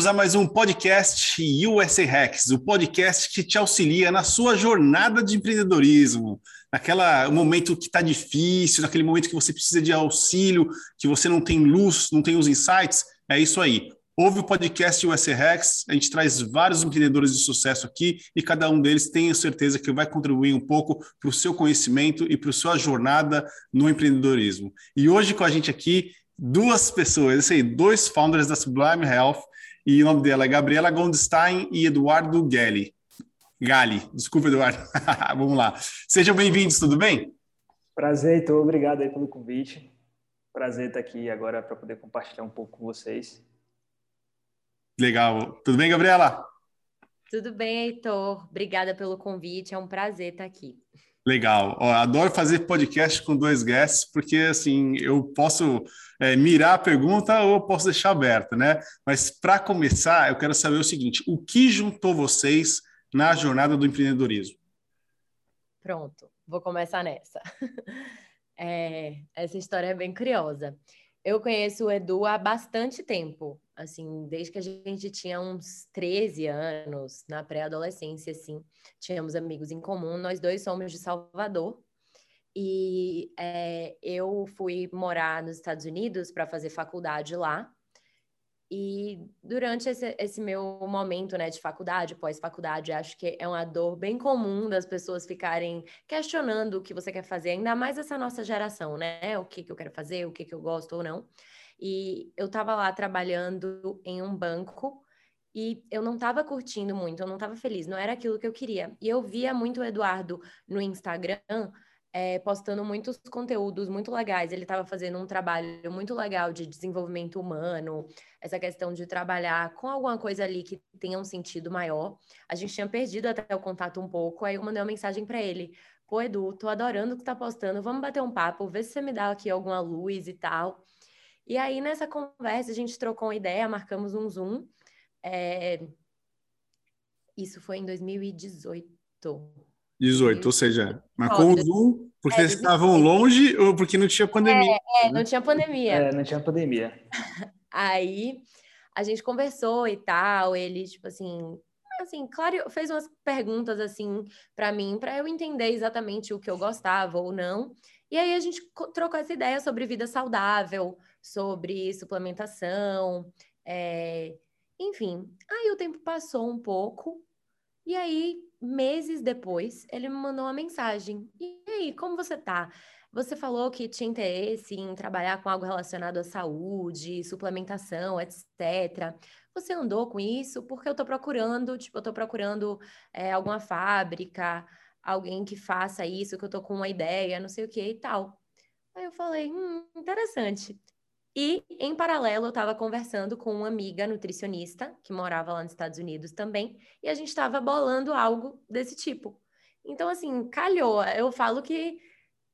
bem-vindos a mais um podcast USA Hacks, o podcast que te auxilia na sua jornada de empreendedorismo, naquela momento que está difícil, naquele momento que você precisa de auxílio, que você não tem luz, não tem os insights. É isso aí. Ouve o podcast USA Hacks, a gente traz vários empreendedores de sucesso aqui e cada um deles tenho certeza que vai contribuir um pouco para o seu conhecimento e para a sua jornada no empreendedorismo. E hoje com a gente aqui duas pessoas, esse dois founders da Sublime Health, e o nome dela é Gabriela Goldstein e Eduardo Gelli. Gali, desculpa, Eduardo. Vamos lá. Sejam bem-vindos, tudo bem? Prazer, Heitor. Obrigado aí pelo convite. Prazer estar aqui agora para poder compartilhar um pouco com vocês. Legal. Tudo bem, Gabriela? Tudo bem, Heitor. Obrigada pelo convite. É um prazer estar aqui. Legal. Ó, adoro fazer podcast com dois guests, porque assim eu posso é, mirar a pergunta ou eu posso deixar aberta, né? Mas para começar, eu quero saber o seguinte: o que juntou vocês na jornada do empreendedorismo? Pronto, vou começar nessa. É, essa história é bem curiosa. Eu conheço o Edu há bastante tempo, assim, desde que a gente tinha uns 13 anos, na pré-adolescência, assim, tínhamos amigos em comum, nós dois somos de Salvador, e é, eu fui morar nos Estados Unidos para fazer faculdade lá, e durante esse, esse, meu momento né, de faculdade, pós-faculdade, acho que é uma dor bem comum das pessoas ficarem questionando o que você quer fazer, ainda mais essa nossa geração, né? O que, que eu quero fazer, o que, que eu gosto ou não. E eu estava lá trabalhando em um banco e eu não estava curtindo muito, eu não estava feliz, não era aquilo que eu queria. E eu via muito o Eduardo no Instagram é, postando muitos conteúdos muito legais. Ele estava fazendo um trabalho muito legal de desenvolvimento humano, essa questão de trabalhar com alguma coisa ali que tenha um sentido maior. A gente tinha perdido até o contato um pouco, aí eu mandei uma mensagem para ele. Pô, Edu, tô adorando o que tá postando, vamos bater um papo, ver se você me dá aqui alguma luz e tal. E aí, nessa conversa, a gente trocou uma ideia, marcamos um Zoom. É... Isso foi em 2018. 18, ou seja, marcou o Zoom porque é, vocês estavam longe ou porque não tinha pandemia? É, é, não tinha pandemia. É, não tinha pandemia. Aí a gente conversou e tal, ele, tipo assim, assim, claro, fez umas perguntas assim para mim, para eu entender exatamente o que eu gostava ou não. E aí a gente trocou essa ideia sobre vida saudável, sobre suplementação, é... enfim. Aí o tempo passou um pouco, e aí meses depois, ele me mandou uma mensagem. E aí, como você tá? Você falou que tinha interesse em trabalhar com algo relacionado à saúde, suplementação, etc. Você andou com isso? Porque eu tô procurando, tipo, eu tô procurando é, alguma fábrica, alguém que faça isso, que eu tô com uma ideia, não sei o que e tal. Aí eu falei, hum, interessante. E, em paralelo, eu estava conversando com uma amiga nutricionista, que morava lá nos Estados Unidos também, e a gente estava bolando algo desse tipo. Então, assim, calhou. Eu falo que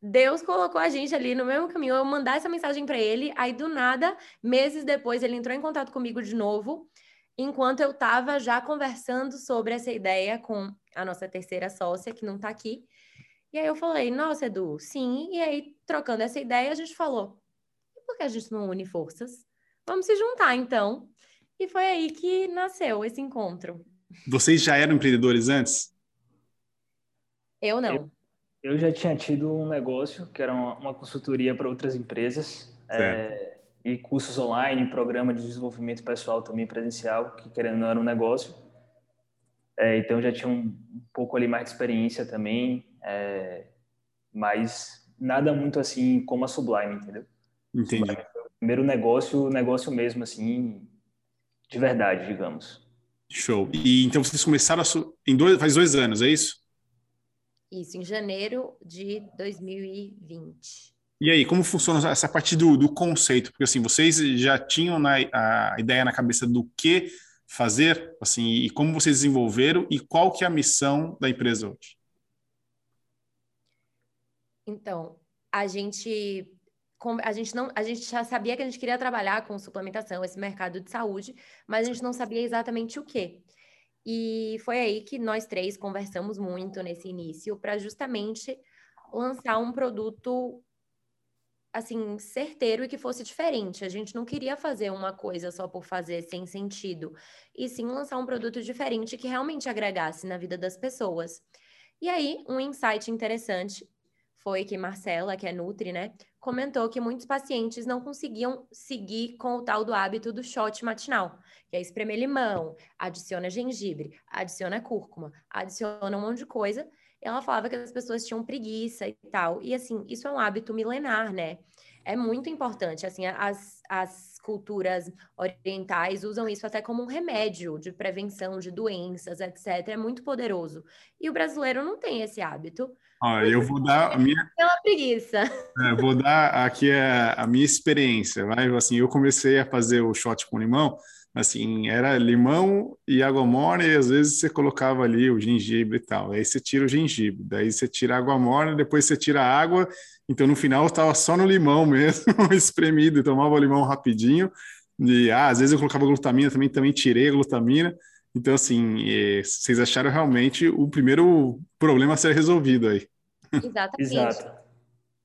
Deus colocou a gente ali no mesmo caminho. Eu mandar essa mensagem para ele, aí do nada, meses depois, ele entrou em contato comigo de novo, enquanto eu estava já conversando sobre essa ideia com a nossa terceira sócia, que não está aqui. E aí eu falei, nossa, Edu, sim. E aí, trocando essa ideia, a gente falou, por que a gente não une forças? Vamos se juntar, então. E foi aí que nasceu esse encontro. Vocês já eram empreendedores antes? Eu não. Eu, eu já tinha tido um negócio que era uma, uma consultoria para outras empresas. É, e cursos online, programa de desenvolvimento pessoal também presencial, que querendo não era um negócio. É, então já tinha um, um, pouco ali mais de experiência também, é, mas nada muito assim como a Sublime, entendeu? Entendi. O primeiro negócio, negócio mesmo, assim, de verdade, digamos. Show. E então vocês começaram em dois, faz dois anos, é isso? Isso, em janeiro de 2020. E aí, como funciona essa parte do, do conceito? Porque assim, vocês já tinham na, a ideia na cabeça do que fazer, assim, e como vocês desenvolveram e qual que é a missão da empresa hoje? Então, a gente a gente não, a gente já sabia que a gente queria trabalhar com suplementação, esse mercado de saúde, mas a gente não sabia exatamente o que. E foi aí que nós três conversamos muito nesse início para justamente lançar um produto assim, certeiro e que fosse diferente. A gente não queria fazer uma coisa só por fazer sem sentido, e sim lançar um produto diferente que realmente agregasse na vida das pessoas. E aí, um insight interessante foi que Marcela, que é Nutri, né, comentou que muitos pacientes não conseguiam seguir com o tal do hábito do shot matinal, que é espremer limão, adiciona gengibre, adiciona cúrcuma, adiciona um monte de coisa, ela falava que as pessoas tinham preguiça e tal. E assim, isso é um hábito milenar, né? É muito importante. Assim, as, as culturas orientais usam isso até como um remédio de prevenção de doenças, etc. É muito poderoso. E o brasileiro não tem esse hábito. Ah, eu vou dar a minha pela preguiça. É, vou dar aqui a, a minha experiência, vai. Assim, eu comecei a fazer o shot com limão assim, era limão e água morna, e às vezes você colocava ali o gengibre e tal. Aí você tira o gengibre, daí você tira a água morna, depois você tira a água. Então no final estava só no limão mesmo, espremido, tomava o limão rapidinho. E ah, às vezes eu colocava glutamina também, também tirei a glutamina. Então, assim, vocês acharam realmente o primeiro problema a ser resolvido aí. Exatamente. Exato.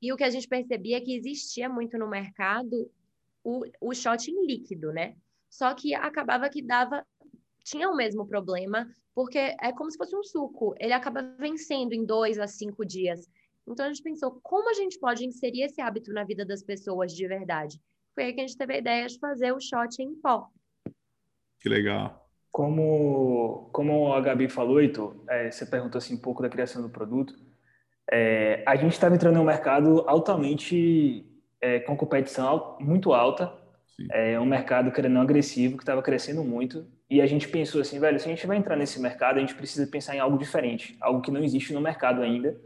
E o que a gente percebia é que existia muito no mercado o, o shot em líquido, né? Só que acabava que dava tinha o mesmo problema, porque é como se fosse um suco, ele acaba vencendo em dois a cinco dias. Então a gente pensou, como a gente pode inserir esse hábito na vida das pessoas de verdade? Foi aí que a gente teve a ideia de fazer o shot em pó. Que legal. Como, como a Gabi falou, Heitor, é, você perguntou assim, um pouco da criação do produto. É, a gente estava entrando em um mercado altamente é, com competição muito alta, é um mercado, querendo não, agressivo, que estava crescendo muito. E a gente pensou assim, velho, se a gente vai entrar nesse mercado, a gente precisa pensar em algo diferente, algo que não existe no mercado ainda,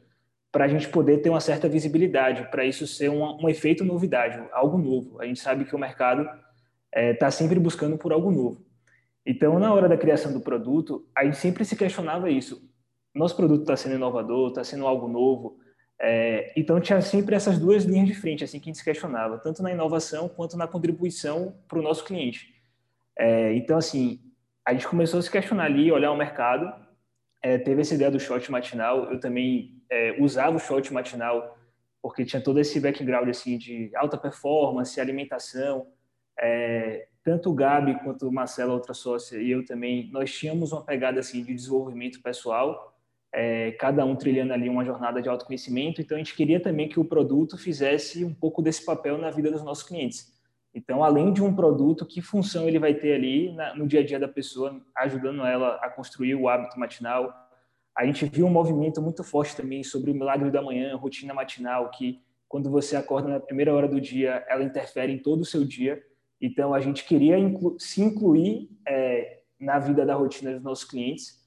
para a gente poder ter uma certa visibilidade, para isso ser um, um, efeito novidade, algo novo. A gente sabe que o mercado está é, tá sempre buscando por algo novo. Então, na hora da criação do produto, a gente sempre se questionava isso. Nosso produto está sendo inovador, está sendo algo novo, é, então tinha sempre essas duas linhas de frente assim que a gente se questionava, tanto na inovação quanto na contribuição para o nosso cliente. É, então assim, a gente começou a se questionar ali, olhar o mercado, é, teve essa ideia do shot matinal, eu também é, usava o shot matinal porque tinha todo esse background assim de alta performance, alimentação, é, tanto o Gabi quanto o Marcelo, outra sócia, e eu também, nós tínhamos uma pegada assim de desenvolvimento pessoal é, cada um trilhando ali uma jornada de autoconhecimento. Então, a gente queria também que o produto fizesse um pouco desse papel na vida dos nossos clientes. Então, além de um produto, que função ele vai ter ali na, no dia a dia da pessoa, ajudando ela a construir o hábito matinal? A gente viu um movimento muito forte também sobre o milagre da manhã, rotina matinal, que quando você acorda na primeira hora do dia, ela interfere em todo o seu dia. Então, a gente queria inclu se incluir é, na vida da rotina dos nossos clientes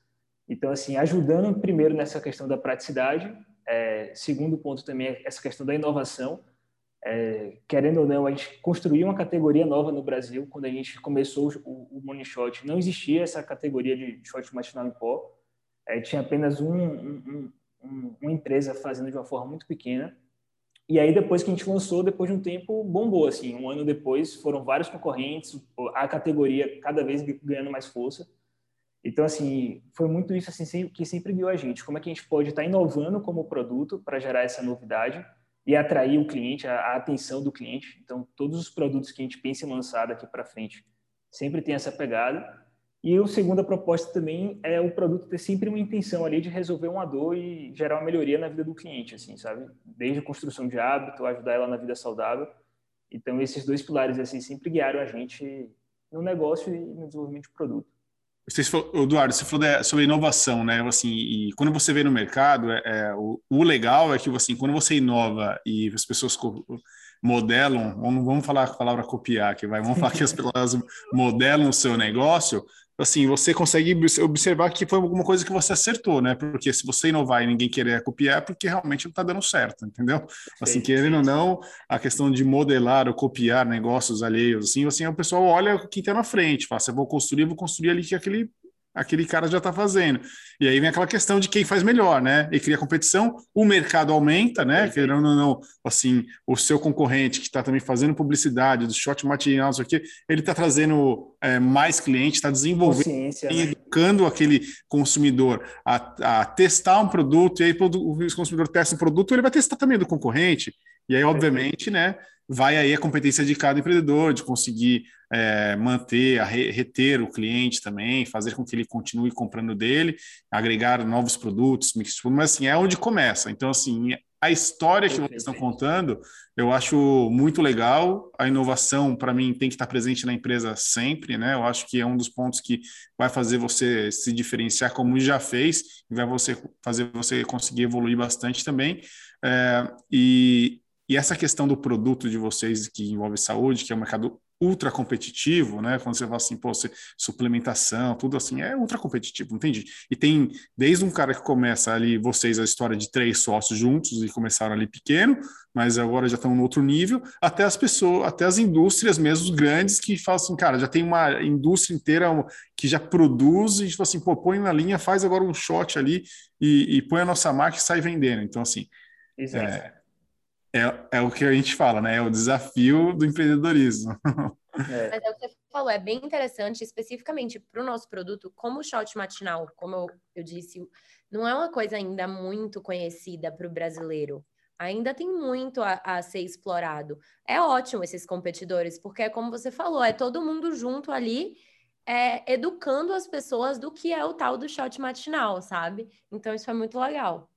então, assim, ajudando primeiro nessa questão da praticidade, é, segundo ponto também é essa questão da inovação. É, querendo ou não, a gente construiu uma categoria nova no Brasil. Quando a gente começou o, o Money Shot, não existia essa categoria de shot matinal em pó. É, tinha apenas um, um, um, uma empresa fazendo de uma forma muito pequena. E aí, depois que a gente lançou, depois de um tempo, bombou. Assim, um ano depois, foram vários concorrentes, a categoria cada vez ganhando mais força. Então, assim, foi muito isso assim, que sempre guiou a gente. Como é que a gente pode estar inovando como produto para gerar essa novidade e atrair o cliente, a, a, atenção do cliente. Então, todos os produtos que a gente pensa em lançar daqui para frente sempre tem essa pegada. E a segunda proposta também é o produto ter sempre uma intenção ali de resolver uma dor e gerar uma melhoria na vida do cliente, assim, sabe? Desde a construção de hábito, ajudar ela na vida saudável. Então, esses dois pilares, assim, sempre guiaram a gente no negócio e no desenvolvimento de produto. Você falou, Eduardo, você falou sobre inovação, né? Assim, e quando você vê no mercado, é, é o, o, legal é que assim, quando você inova e as pessoas modelam, não vamos falar a palavra copiar, que vai, vamos falar que as pessoas modelam o seu negócio, assim, você consegue observar que foi alguma coisa que você acertou, né? Porque se você inovar e ninguém querer copiar, é porque realmente não está dando certo, entendeu? Assim, querendo ou não, a questão de modelar ou copiar negócios alheios, assim, assim, o pessoal olha o que está na frente, fala, se eu vou construir, eu vou construir ali que aquele aquele cara já está fazendo. E aí vem aquela questão de quem faz melhor, né? E cria competição, o mercado aumenta, né? Querendo ou não, assim, o seu concorrente que está também fazendo publicidade do shot matinal, não sei o quê, ele está trazendo é, mais clientes, está desenvolvendo e né? educando aquele consumidor a, a, testar um produto, e aí o consumidor testa um produto, ele vai testar também do concorrente. E aí, obviamente, né, vai aí a competência de cada empreendedor, de conseguir é, manter, reter o cliente também, fazer com que ele continue comprando dele, agregar novos produtos, mas assim, é onde começa. Então, assim, a história que vocês estão contando, eu acho muito legal. A inovação, para mim, tem que estar presente na empresa sempre, né? Eu acho que é um dos pontos que vai fazer você se diferenciar, como já fez, e vai você, fazer você conseguir evoluir bastante também. É, e, e essa questão do produto de vocês que envolve saúde, que é um mercado ultra competitivo, né? Quando você fala assim, pô, você, suplementação, tudo assim, é ultra competitivo, entendi. E tem desde um cara que começa ali, vocês, a história de três sócios juntos e começaram ali pequeno, mas agora já estão no outro nível, até as pessoas, até as indústrias mesmo grandes que falam assim, cara, já tem uma indústria inteira que já produz e tipo assim, pô, põe na linha, faz agora um shot ali e, e põe a nossa marca e sai vendendo. Então, assim. Exato. É, é, é o que a gente fala, né? É o desafio do empreendedorismo. É. Mas é o que você falou, é bem interessante, especificamente para o nosso produto, como o shot matinal, como eu, eu disse, não é uma coisa ainda muito conhecida para o brasileiro. Ainda tem muito a, a, ser explorado. É ótimo esses competidores, porque é como você falou, é todo mundo junto ali, é, educando as pessoas do que é o tal do shot matinal, sabe? Então isso é muito legal.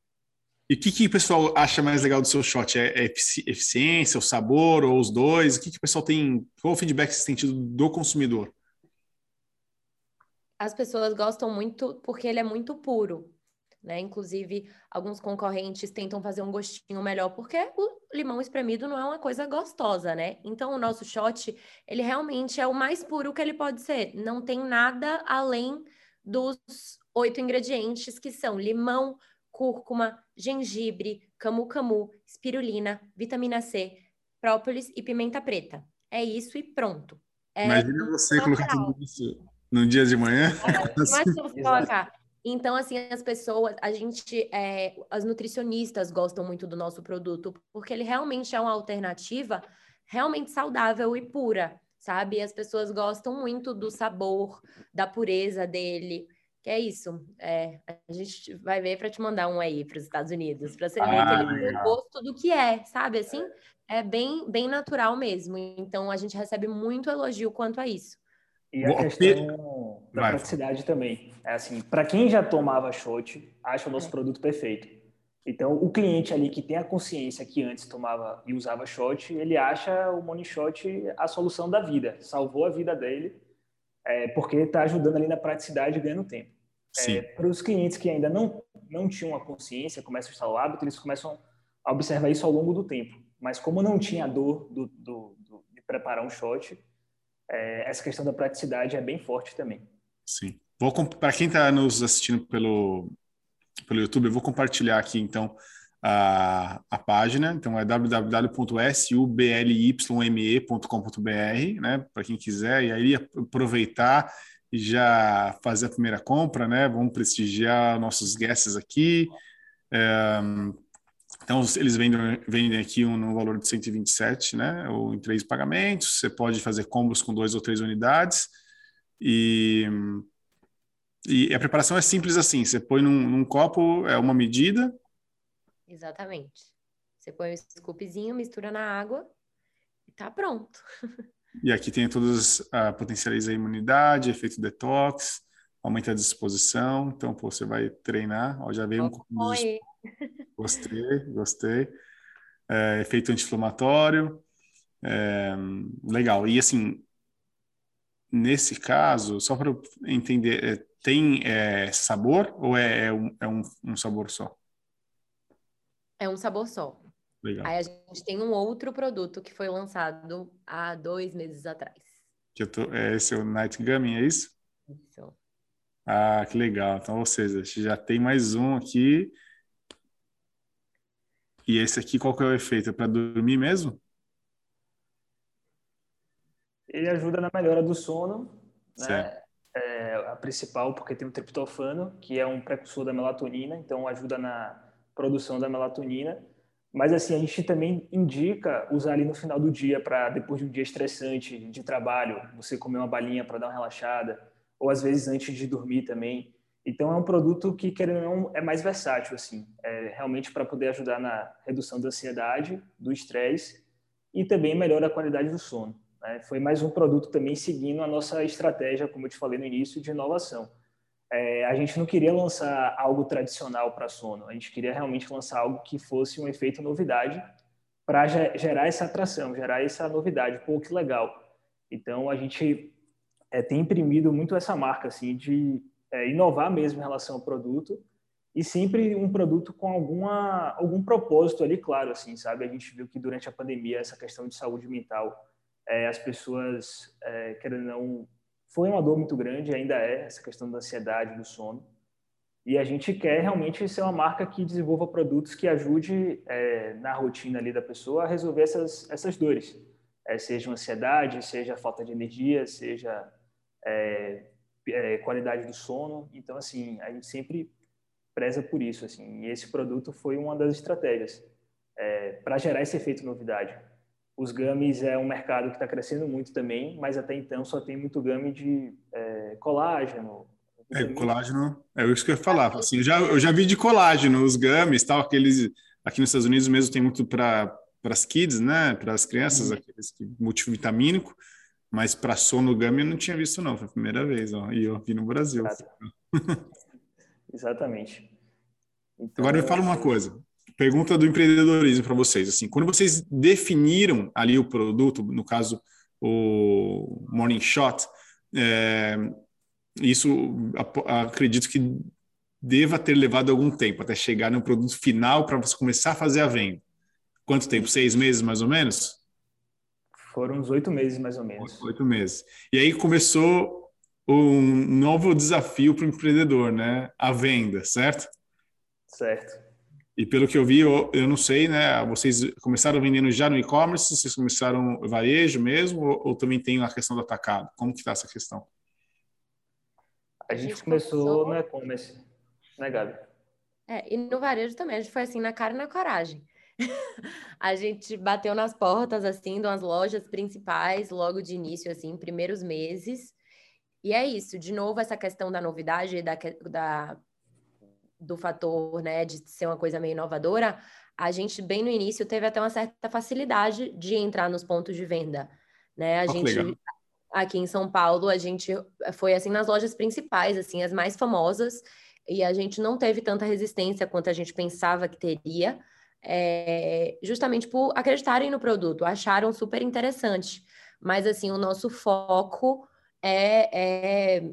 E o que, que o pessoal acha mais legal do seu shot? É, é eficiência, o sabor ou os dois? O que, que o pessoal tem? Qual o feedback que tem tido do consumidor? As pessoas gostam muito porque ele é muito puro. Né? Inclusive, alguns concorrentes tentam fazer um gostinho melhor, porque o limão espremido não é uma coisa gostosa, né? Então, o nosso shot, ele realmente é o mais puro que ele pode ser. Não tem nada além dos oito ingredientes que são limão, cúrcuma, gengibre, camu-camu, espirulina, vitamina C, própolis e pimenta preta. É isso e pronto. É Imagina você colocar tudo isso no dia de manhã. Imagina você colocar. Então, assim, as pessoas, a gente, é, as nutricionistas gostam muito do nosso produto, porque ele realmente é uma alternativa realmente saudável e pura, sabe? As pessoas gostam muito do sabor, da pureza dele. Que é isso. É, a gente vai ver para te mandar um aí para os Estados Unidos, para você ver ah, aquele gosto do que é, sabe? Assim, é bem, bem natural mesmo. Então, a gente recebe muito elogio quanto a isso. E a questão da praticidade também. É assim, para quem já tomava shot, acha o nosso é. produto perfeito. Então, o cliente ali que tem a consciência que antes tomava e usava shot, ele acha o Money Shot a solução da vida. Salvou a vida dele é, porque está ajudando ali na praticidade e ganhando tempo. É, para os clientes que ainda não, não tinham a consciência, começam a instalar o hábito, eles começam a observar isso ao longo do tempo. Mas como não tinha dor do, do, do de preparar um shot, é, essa questão da praticidade é bem forte também. Sim. Para quem está nos assistindo pelo, pelo YouTube, eu vou compartilhar aqui, então, a, a página, então é www.sublime.com.br, né, para quem quiser, e aí aproveitar e já fazer a primeira compra, né, vamos prestigiar nossos guests aqui, é, então eles vendem, vendem aqui um, no valor de 127, né, ou em três pagamentos, você pode fazer combos com duas ou três unidades, e e a preparação é simples assim: você põe num, num, copo, é uma medida, Exatamente. Você põe o scoopzinho, mistura na água e tá pronto. E aqui tem todos, uh, potencializa a imunidade, efeito detox, aumenta a disposição. Então, pô, você vai treinar. Ó, já veio um de... Gostei, gostei. É, efeito anti-inflamatório. É, legal. E assim, nesse caso, só para entender, é, tem é, sabor ou é, é, um, é um, um sabor só? É um sabor só. Legal. Aí a gente tem um outro produto que foi lançado há dois meses atrás. Que tô, é esse é o Night Gummy, é isso? Isso. Ah, que legal. Então, ou seja, já tem mais um aqui. E esse aqui, qual que é o efeito? É para dormir mesmo? Ele ajuda na melhora do sono, né? É a principal porque tem o triptofano, que é um precursor da melatonina, então ajuda na produção da melatonina. Mas assim, a gente também indica usar ali no final do dia para depois de um dia estressante de trabalho, você comer uma balinha para dar uma relaxada, ou às vezes antes de dormir também. Então, é um produto que, querendo ou não, é mais versátil, assim, é realmente para poder ajudar na redução da ansiedade, do estresse e também melhora a qualidade do sono. Né? Foi mais um produto também seguindo a nossa estratégia, como eu te falei no início, de inovação. É, a gente não queria lançar algo tradicional para sono, a gente queria realmente lançar algo que fosse um efeito novidade para gerar essa atração, gerar essa novidade. Pô, que legal. Então, a gente é, tem imprimido muito essa marca, assim, de é, inovar mesmo em relação ao produto e sempre um produto com alguma, algum propósito ali, claro, assim, sabe? A gente viu que durante a pandemia essa questão de saúde mental, é, as pessoas, é, querendo não, foi uma dor muito grande, ainda é, essa questão da ansiedade, do sono. E a gente quer realmente ser uma marca que desenvolva produtos que ajude é, na rotina ali da pessoa a resolver essas, essas dores. É, seja ansiedade, seja falta de energia, seja é, é, qualidade do sono. Então, assim, a gente sempre preza por isso, assim. E esse produto foi uma das estratégias é, para gerar esse efeito novidade. Os gummies é um mercado que está crescendo muito também, mas até então só tem muito gummy de é, colágeno. É, colágeno, é isso que eu ia falar. Assim, eu, já, eu já vi de colágeno, os gummies, tal, aqueles aqui nos Estados Unidos mesmo tem muito para as kids, né, para as crianças, uhum. aqueles multivitamínico. Mas para sono gummy eu não tinha visto, não. Foi a primeira vez, ó. E eu vi no Brasil. Exatamente. Então, Agora me fala uma coisa. Pergunta do empreendedorismo para vocês. Assim, quando vocês definiram ali o produto, no caso o Morning Shot, é, isso acredito que deva ter levado algum tempo até chegar no produto final para você começar a fazer a venda. Quanto tempo? Seis meses mais ou menos? Foram uns oito meses, mais ou menos. Oito meses. E aí começou um novo desafio para o empreendedor, né? A venda, certo? Certo. E pelo que eu vi, eu, eu não sei, né? Vocês começaram vendendo já no e-commerce? Vocês começaram varejo mesmo? Ou, ou, também tem a questão do atacado? Como que está essa questão? A gente, a gente começou, começou no e-commerce, né, Gabi? É, e no varejo também, a gente foi assim, na cara e na coragem. a gente bateu nas portas, assim, das lojas principais, logo de início, assim, primeiros meses. E é isso, de novo, essa questão da novidade, da, da, do fator, né, de ser uma coisa meio inovadora, a gente, bem no início, teve até uma certa facilidade de entrar nos pontos de venda, né? A oh, gente, legal. aqui em São Paulo, a gente foi, assim, nas lojas principais, assim, as mais famosas, e a gente não teve tanta resistência quanto a gente pensava que teria, é, justamente por acreditarem no produto, acharam super interessante. Mas, assim, o nosso foco é, é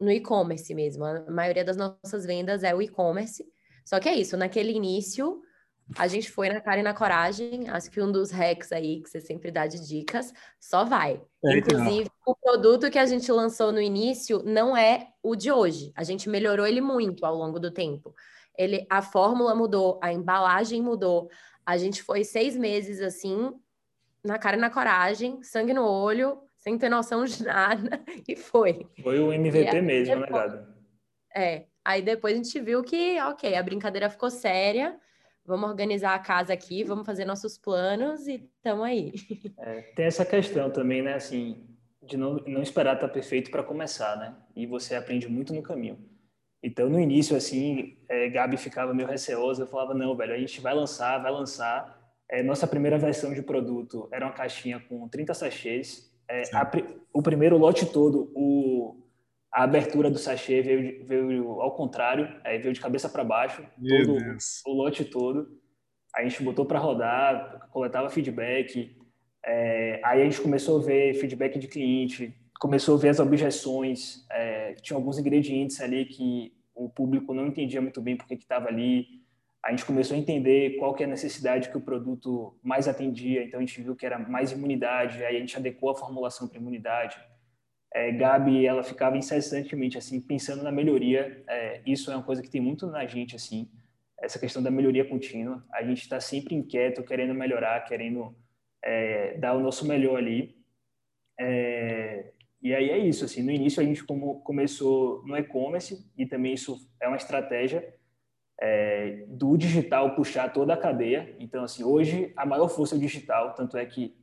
no e-commerce mesmo. A maioria das nossas vendas é o e-commerce. Só que é isso, naquele início, a gente foi na cara e na coragem. Acho que um dos hacks aí que você sempre dá de dicas, só vai. É, Inclusive, o produto que a gente lançou no início não é o de hoje. A gente melhorou ele muito ao longo do tempo ele, a fórmula mudou, a embalagem mudou. A gente foi seis meses assim, na cara e na coragem, sangue no olho, sem ter noção de nada, e foi. Foi o MVP mesmo, né, depois, né, Gado? É. Aí depois a gente viu que, ok, a brincadeira ficou séria, vamos organizar a casa aqui, vamos fazer nossos planos e estamos aí. É, tem essa questão também, né, assim, de não, não esperar estar perfeito para começar, né? E você aprende muito no caminho. Então, no início, assim, é, Gabi ficava meio receosa. Eu falava, não, velho, a gente vai lançar, vai lançar. É, nossa primeira versão de produto era uma caixinha com 30 sachês. É, a, o primeiro lote todo, o, a abertura do sachê veio, veio ao contrário, aí veio de cabeça para baixo, todo, o lote todo. A gente botou para rodar, coletava feedback. É, aí a gente começou a ver feedback de cliente, começou a ver as objeções, é, tinha alguns ingredientes ali que o público não entendia muito bem porque que estava ali. A gente começou a entender qual que é a necessidade que o produto mais atendia, então a gente viu que era mais imunidade, aí a gente adequou a formulação para imunidade. É, Gabi, ela ficava incessantemente assim pensando na melhoria. É, isso é uma coisa que tem muito na gente assim, essa questão da melhoria contínua. A gente está sempre inquieto, querendo melhorar, querendo é, dar o nosso melhor ali. É, e aí é isso, assim, no início a gente como começou no e-commerce e também isso é uma estratégia é, do digital puxar toda a cadeia. Então, assim, hoje a maior força é o digital, tanto é que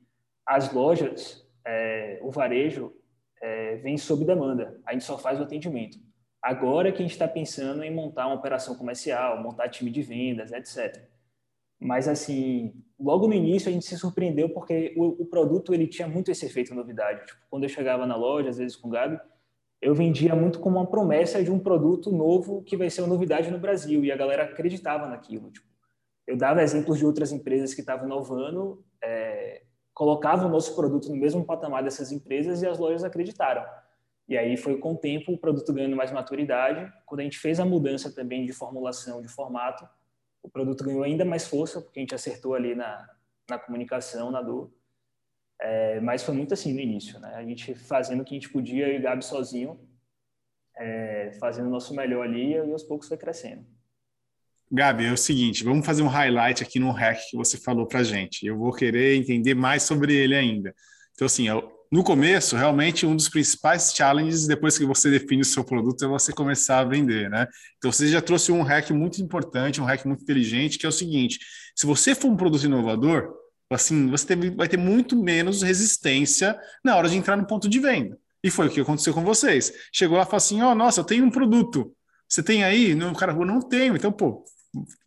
as lojas, é, o varejo, é, vem sob demanda. A gente só faz o atendimento. Agora que a gente está pensando em montar uma operação comercial, montar time de vendas, etc. Mas, assim, logo no início a gente se surpreendeu porque o, o produto ele tinha muito esse efeito novidade. Tipo, quando eu chegava na loja, às vezes com o Gabi, eu vendia muito como uma promessa de um produto novo que vai ser uma novidade no Brasil e a galera acreditava naquilo. Tipo, eu dava exemplos de outras empresas que estavam inovando, é, colocavam o nosso produto no mesmo patamar dessas empresas e as lojas acreditaram. E aí foi com o tempo o produto ganhando mais maturidade. Quando a gente fez a mudança também de formulação, de formato, o produto ganhou ainda mais força, porque a gente acertou ali na, na comunicação, na dor. É, mas foi muito assim no início, né? A gente fazendo o que a gente podia e o Gabi sozinho, é, fazendo o nosso melhor ali e aos poucos foi crescendo. Gabi, é o seguinte, vamos fazer um highlight aqui no hack que você falou para gente. Eu vou querer entender mais sobre ele ainda. Então, assim, no começo, realmente um dos principais challenges depois que você define o seu produto é você começar a vender, né? Então, você já trouxe um hack muito importante, um hack muito inteligente, que é o seguinte: se você for um produto inovador, assim, você vai ter muito menos resistência na hora de entrar no ponto de venda. E foi o que aconteceu com vocês. Chegou lá e falou assim: Ó, oh, nossa, eu tenho um produto. Você tem aí? O cara falou: não tenho. Então, pô,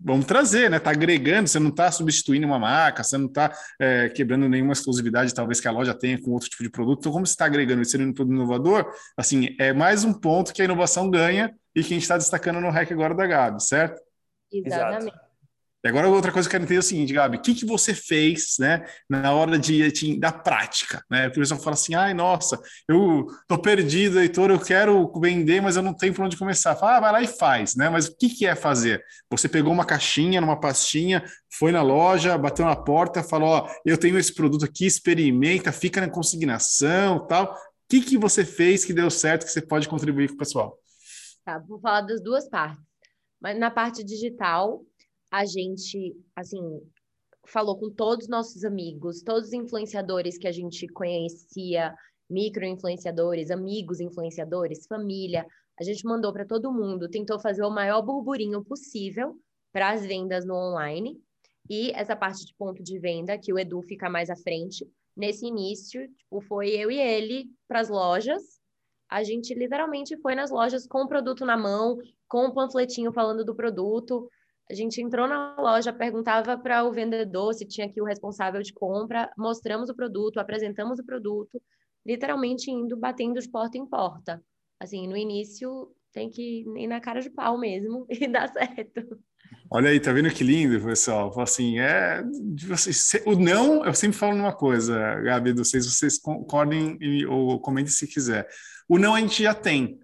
vamos trazer, né? Tá agregando, você não está substituindo uma marca, você não está é, quebrando nenhuma exclusividade, talvez que a loja tenha com outro tipo de produto. Então, como você está agregando e sendo um produto inovador, assim, é mais um ponto que a inovação ganha e que a gente está destacando no REC agora da Gabi, certo? Exatamente. Exato. E agora outra coisa que eu quero entender é o seguinte, Gabi, o que, que você fez, né, na hora de, de da prática, né? Porque o pessoal fala assim, ai, nossa, eu tô perdido, Heitor, eu quero vender, mas eu não tenho por onde começar. Fala, ah, vai lá e faz, né? Mas o que, que é fazer? Você pegou uma caixinha, numa pastinha, foi na loja, bateu na porta, falou, ó, eu tenho esse produto aqui, experimenta, fica na consignação, tal. O que, que você fez que deu certo que você pode contribuir com o pessoal? Tá, vou falar das duas partes. Mas na parte digital, a gente, assim, falou com todos os nossos amigos, todos os influenciadores que a gente conhecia, micro-influenciadores, amigos influenciadores, família. A gente mandou para todo mundo, tentou fazer o maior burburinho possível para as vendas no online. E essa parte de ponto de venda, que o Edu fica mais à frente, nesse início, tipo, foi eu e ele para as lojas. A gente literalmente foi nas lojas com o produto na mão, com o panfletinho falando do produto, a gente entrou na loja, perguntava para o vendedor se tinha aqui o responsável de compra, mostramos o produto, apresentamos o produto, literalmente indo batendo de porta em porta. Assim, no início tem que ir na cara de pau mesmo e dar certo. Olha aí, tá vendo que lindo, pessoal? Assim, é, vocês, o não, eu sempre falo uma coisa, Gabi, se vocês concordem ou comentem se quiser. O não a gente já tem.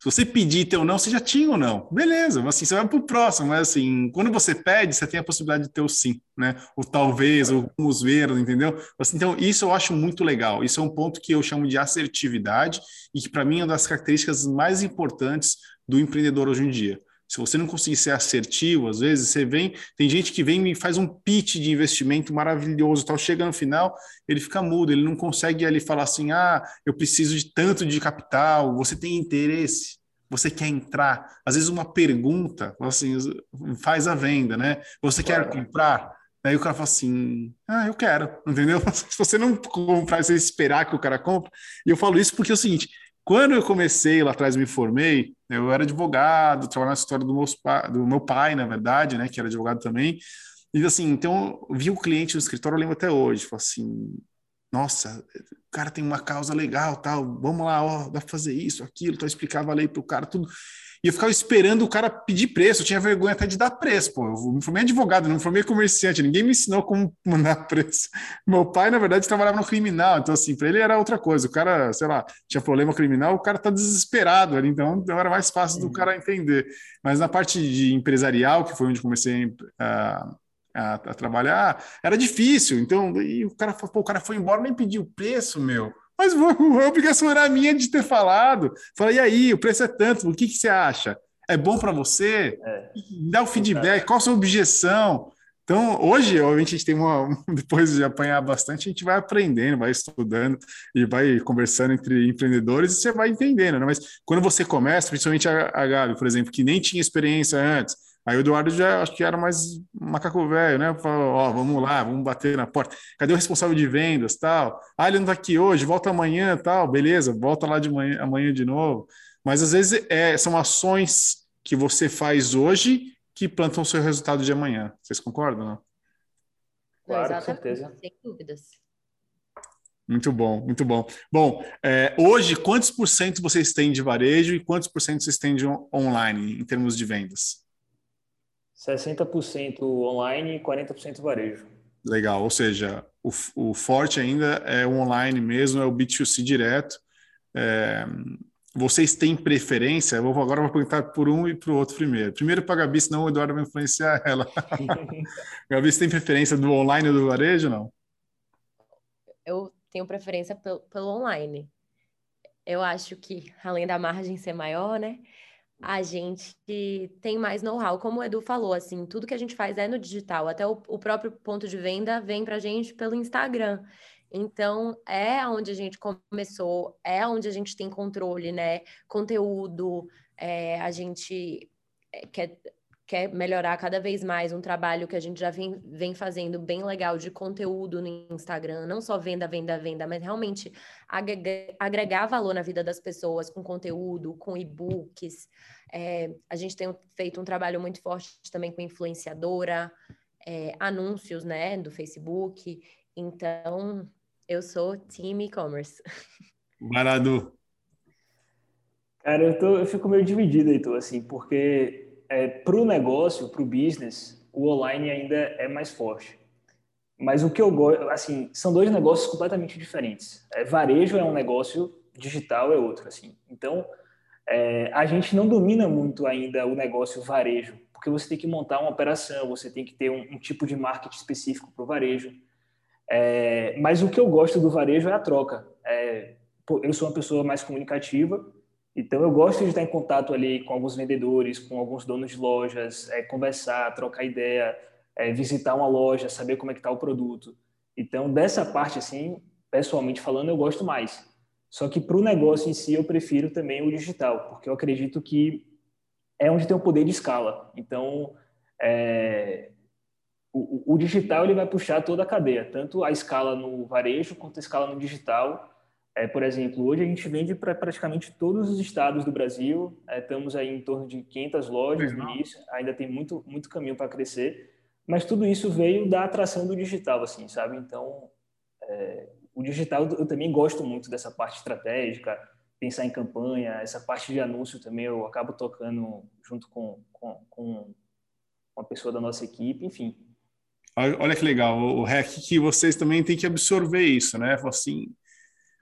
Se você pedir ou não, você já tinha ou não. Beleza, assim, você vai para o próximo, mas assim, quando você pede, você tem a possibilidade de ter o sim, né? O talvez, ou vamos ver, entendeu? Assim, então, isso eu acho muito legal. Isso é um ponto que eu chamo de assertividade e que, para mim, é uma das características mais importantes do empreendedor hoje em dia. Se você não conseguir ser assertivo, às vezes você vem, tem gente que vem e faz um pitch de investimento maravilhoso, tal, chega no final, ele fica mudo, ele não consegue ali falar assim: "Ah, eu preciso de tanto de capital, você tem interesse?" Você quer entrar? Às vezes uma pergunta, assim, faz a venda, né? Você quer comprar? Aí o cara fala assim: Ah, eu quero, entendeu? Se você não comprar, você esperar que o cara compre. E eu falo isso porque é o seguinte: quando eu comecei lá atrás, me formei, eu era advogado, trabalhava na história do meu, do meu pai, na verdade, né, que era advogado também. E assim, então, vi o cliente no escritório, eu lembro até hoje, assim, nossa, o cara tem uma causa legal, tal, vamos lá, ó, dá pra fazer isso, aquilo, então eu explicava a lei pro cara, tudo. E eu ficava esperando o cara pedir preço, eu tinha vergonha até de dar preço, pô. Eu me formei advogado, não me formei comerciante, ninguém me ensinou como mandar preço. Meu pai, na verdade, trabalhava no criminal, então, assim, para ele era outra coisa. O cara, sei lá, tinha problema criminal, o cara tá desesperado ali, então, então era mais fácil do uhum. cara entender. Mas na parte de empresarial, que foi onde comecei a. A, a, trabalhar, era difícil. Então, e o cara, pô, o cara foi embora, nem pediu preço, meu. Mas a obrigação era minha de ter falado. Falei, e aí, o preço é tanto, o que, que você acha? É bom para você? É. Dá o feedback, qual a sua objeção? Então, hoje, obviamente, a gente tem uma. Depois de apanhar bastante, a gente vai aprendendo, vai estudando e vai conversando entre empreendedores e você vai entendendo, né? Mas quando você começa, principalmente a, a Gabi, por exemplo, que nem tinha experiência antes, Aí o Eduardo já acho que era mais macaco velho, né? Falou, ó, vamos lá, vamos bater na porta. Cadê o responsável de vendas, tal? Ah, ele não tá aqui hoje, volta amanhã, tal. Beleza, volta lá de manhã, amanhã de novo. mas às vezes é, são ações que você faz hoje que plantam o seu resultado de amanhã. Vocês concordam? Não? Claro, com certeza. Sem dúvidas. Muito bom, muito bom. Bom, é, hoje, quantos por cento vocês têm de varejo e quantos por cento vocês têm de online em termos de vendas? 60% online e 40% varejo. Legal, ou seja, o, o, forte ainda é o online mesmo, é o B2C direto. É, vocês têm preferência? Eu vou, agora vou perguntar por um e para o outro primeiro. Primeiro para a Gabi, senão o Eduardo vai influenciar ela. Gabi, você tem preferência do online ou do varejo não? Eu tenho preferência pelo, pelo online. Eu acho que, além da margem ser maior, né? A gente tem mais know-how, como o Edu falou, assim, tudo que a gente faz é no digital, até o, o próprio ponto de venda vem para a gente pelo Instagram. Então, é onde a gente começou, é onde a gente tem controle, né? Conteúdo, é, a gente é, quer quer melhorar cada vez mais um trabalho que a gente já vem, vem fazendo bem legal de conteúdo no Instagram, não só venda, venda, venda, mas realmente agregar valor na vida das pessoas com conteúdo, com e-books. É, a gente tem feito um trabalho muito forte também com influenciadora, é, anúncios, né, do Facebook. Então, eu sou time e-commerce. Marado. Cara, eu, tô, eu fico meio dividido, Heitor, assim, porque é, para o negócio, para o business, o online ainda é mais forte. Mas o que eu gosto, assim, são dois negócios completamente diferentes. É, varejo é um negócio, digital é outro, assim. Então, é, a gente não domina muito ainda o negócio varejo, porque você tem que montar uma operação, você tem que ter um, um tipo de marketing específico para o varejo. É, mas o que eu gosto do varejo é a troca. É, eu sou uma pessoa mais comunicativa, então, eu gosto de estar em contato ali com alguns vendedores, com alguns donos de lojas, é, conversar, trocar ideia, é, visitar uma loja, saber como é que está o produto. Então, dessa parte, assim, pessoalmente falando, eu gosto mais. Só que para o negócio em si, eu prefiro também o digital, porque eu acredito que é onde tem o poder de escala. Então, é, o, o, digital ele vai puxar toda a cadeia, tanto a escala no varejo quanto a escala no digital é, por exemplo, hoje a gente vende para praticamente todos os estados do Brasil. É, estamos aí em torno de 500 lojas no início. Ainda tem muito, muito caminho para crescer. Mas tudo isso veio da atração do digital, assim, sabe? Então, é, o digital eu também gosto muito dessa parte estratégica, pensar em campanha, essa parte de anúncio também eu acabo tocando junto com, com, com uma pessoa da nossa equipe, enfim. Olha que legal, o REC que vocês também têm que absorver isso, né? Assim,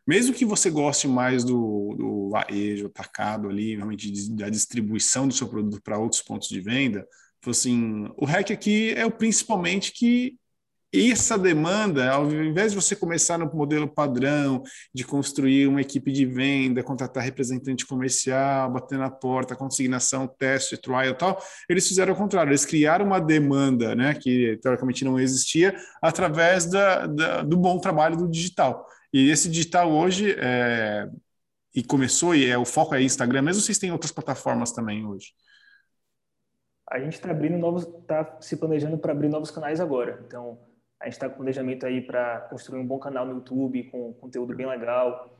mesmo que você goste mais do, do varejo, atacado ali, realmente da distribuição do seu produto para outros pontos de venda, assim, o REC aqui é o principalmente que essa demanda, ao invés de você começar no modelo padrão, de construir uma equipe de venda, contratar representante comercial, bater na porta, consignação, teste, trial e tal, eles fizeram o contrário, eles criaram uma demanda né, que teoricamente não existia através da, da, do bom trabalho do digital. E esse digital hoje, é, e começou, e é, o foco é Instagram, mesmo vocês têm outras plataformas também hoje? A gente está abrindo novos, está se planejando para abrir novos canais agora. Então, a gente está com planejamento aí para construir um bom canal no YouTube com conteúdo bem legal.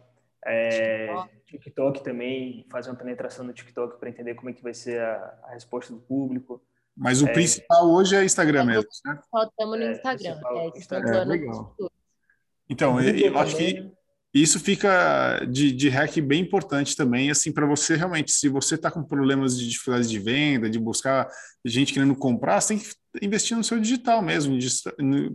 É, TikTok também, fazer uma penetração no TikTok para entender como é que vai ser a, a resposta do público. Mas o é, principal hoje é Instagram mesmo, certo? Só estamos no é, Instagram. É, Instagram. É, legal. Então, eu, eu acho que isso fica de, de hack bem importante também, assim, para você realmente, se você está com problemas de dificuldade de venda, de buscar gente querendo comprar, você tem que investir no seu digital mesmo,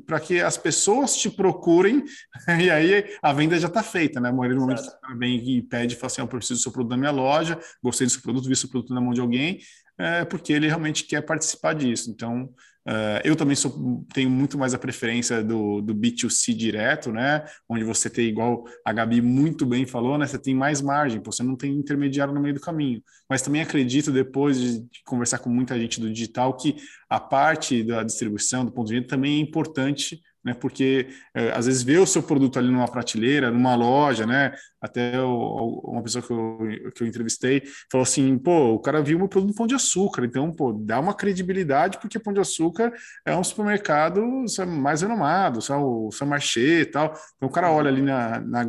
para que as pessoas te procurem, e aí a venda já está feita, né? A maioria do momento você vem e pede, fala assim, eu preciso do seu produto na minha loja, gostei do seu produto, vi seu produto na mão de alguém, é, porque ele realmente quer participar disso. Então, Uh, eu também sou, tenho muito mais a preferência do, do B2C direto, né? Onde você tem, igual a Gabi muito bem falou, né? Você tem mais margem, você não tem intermediário no meio do caminho. Mas também acredito, depois de, de conversar com muita gente do digital, que a parte da distribuição, do ponto de vista, também é importante né? Porque é, às vezes vê o seu produto ali numa prateleira, numa loja, né? Até o, uma pessoa que eu, que eu entrevistei falou assim: pô, o cara viu meu produto Pão de Açúcar, então, pô, dá uma credibilidade, porque Pão de Açúcar é um supermercado mais renomado, o São Marché e tal. Então o cara olha ali na, na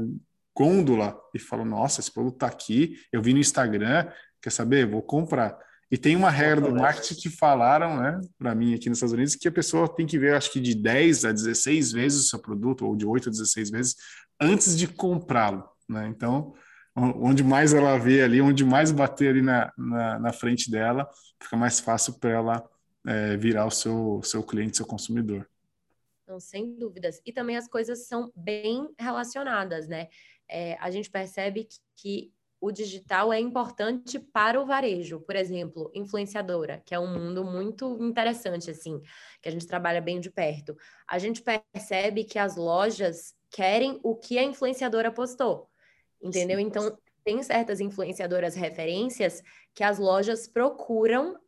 gôndola e falo, nossa, esse produto está aqui, eu vi no Instagram, quer saber? Vou comprar. E tem uma regra do marketing que falaram, né, para mim aqui nos Estados Unidos, que a pessoa tem que ver, acho que de 10 a 16 vezes o seu produto, ou de 8 a 16 vezes, antes de comprá-lo, né? Então, onde mais ela vê ali, onde mais bater ali na, na, na frente dela, fica mais fácil para ela é, virar o seu, seu cliente, seu consumidor. Não, sem dúvidas. E também as coisas são bem relacionadas, né? É, a gente percebe que, que o digital é importante para o varejo. Por exemplo, influenciadora, que é um mundo muito interessante, assim, que a gente trabalha bem de perto. A gente percebe que as lojas querem o que a influenciadora postou, entendeu? Sim. Então, tem certas influenciadoras referências que as lojas procuram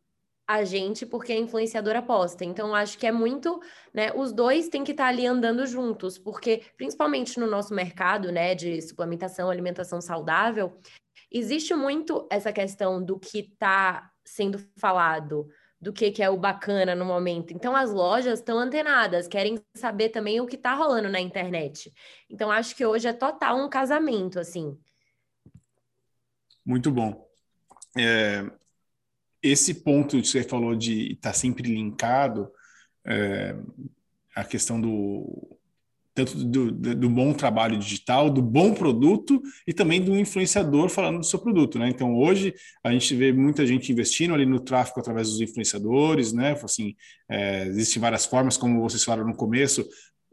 a gente porque a influenciadora posta. Então, acho que é muito, né? Os dois têm que estar ali andando juntos, porque principalmente no nosso mercado, né, de suplementação, alimentação saudável, existe muito essa questão do que está sendo falado, do que, que é o bacana no momento. Então, as lojas estão antenadas, querem saber também o que está rolando na internet. Então, acho que hoje é total um casamento, assim. Muito bom. É, esse ponto que você falou de estar tá sempre linkado, é, a questão do tanto do, do, bom trabalho digital, do bom produto e também do influenciador falando do seu produto, né? Então hoje a gente vê muita gente investindo ali no tráfego através dos influenciadores, né? Assim, é, existem várias formas, como vocês falaram no começo,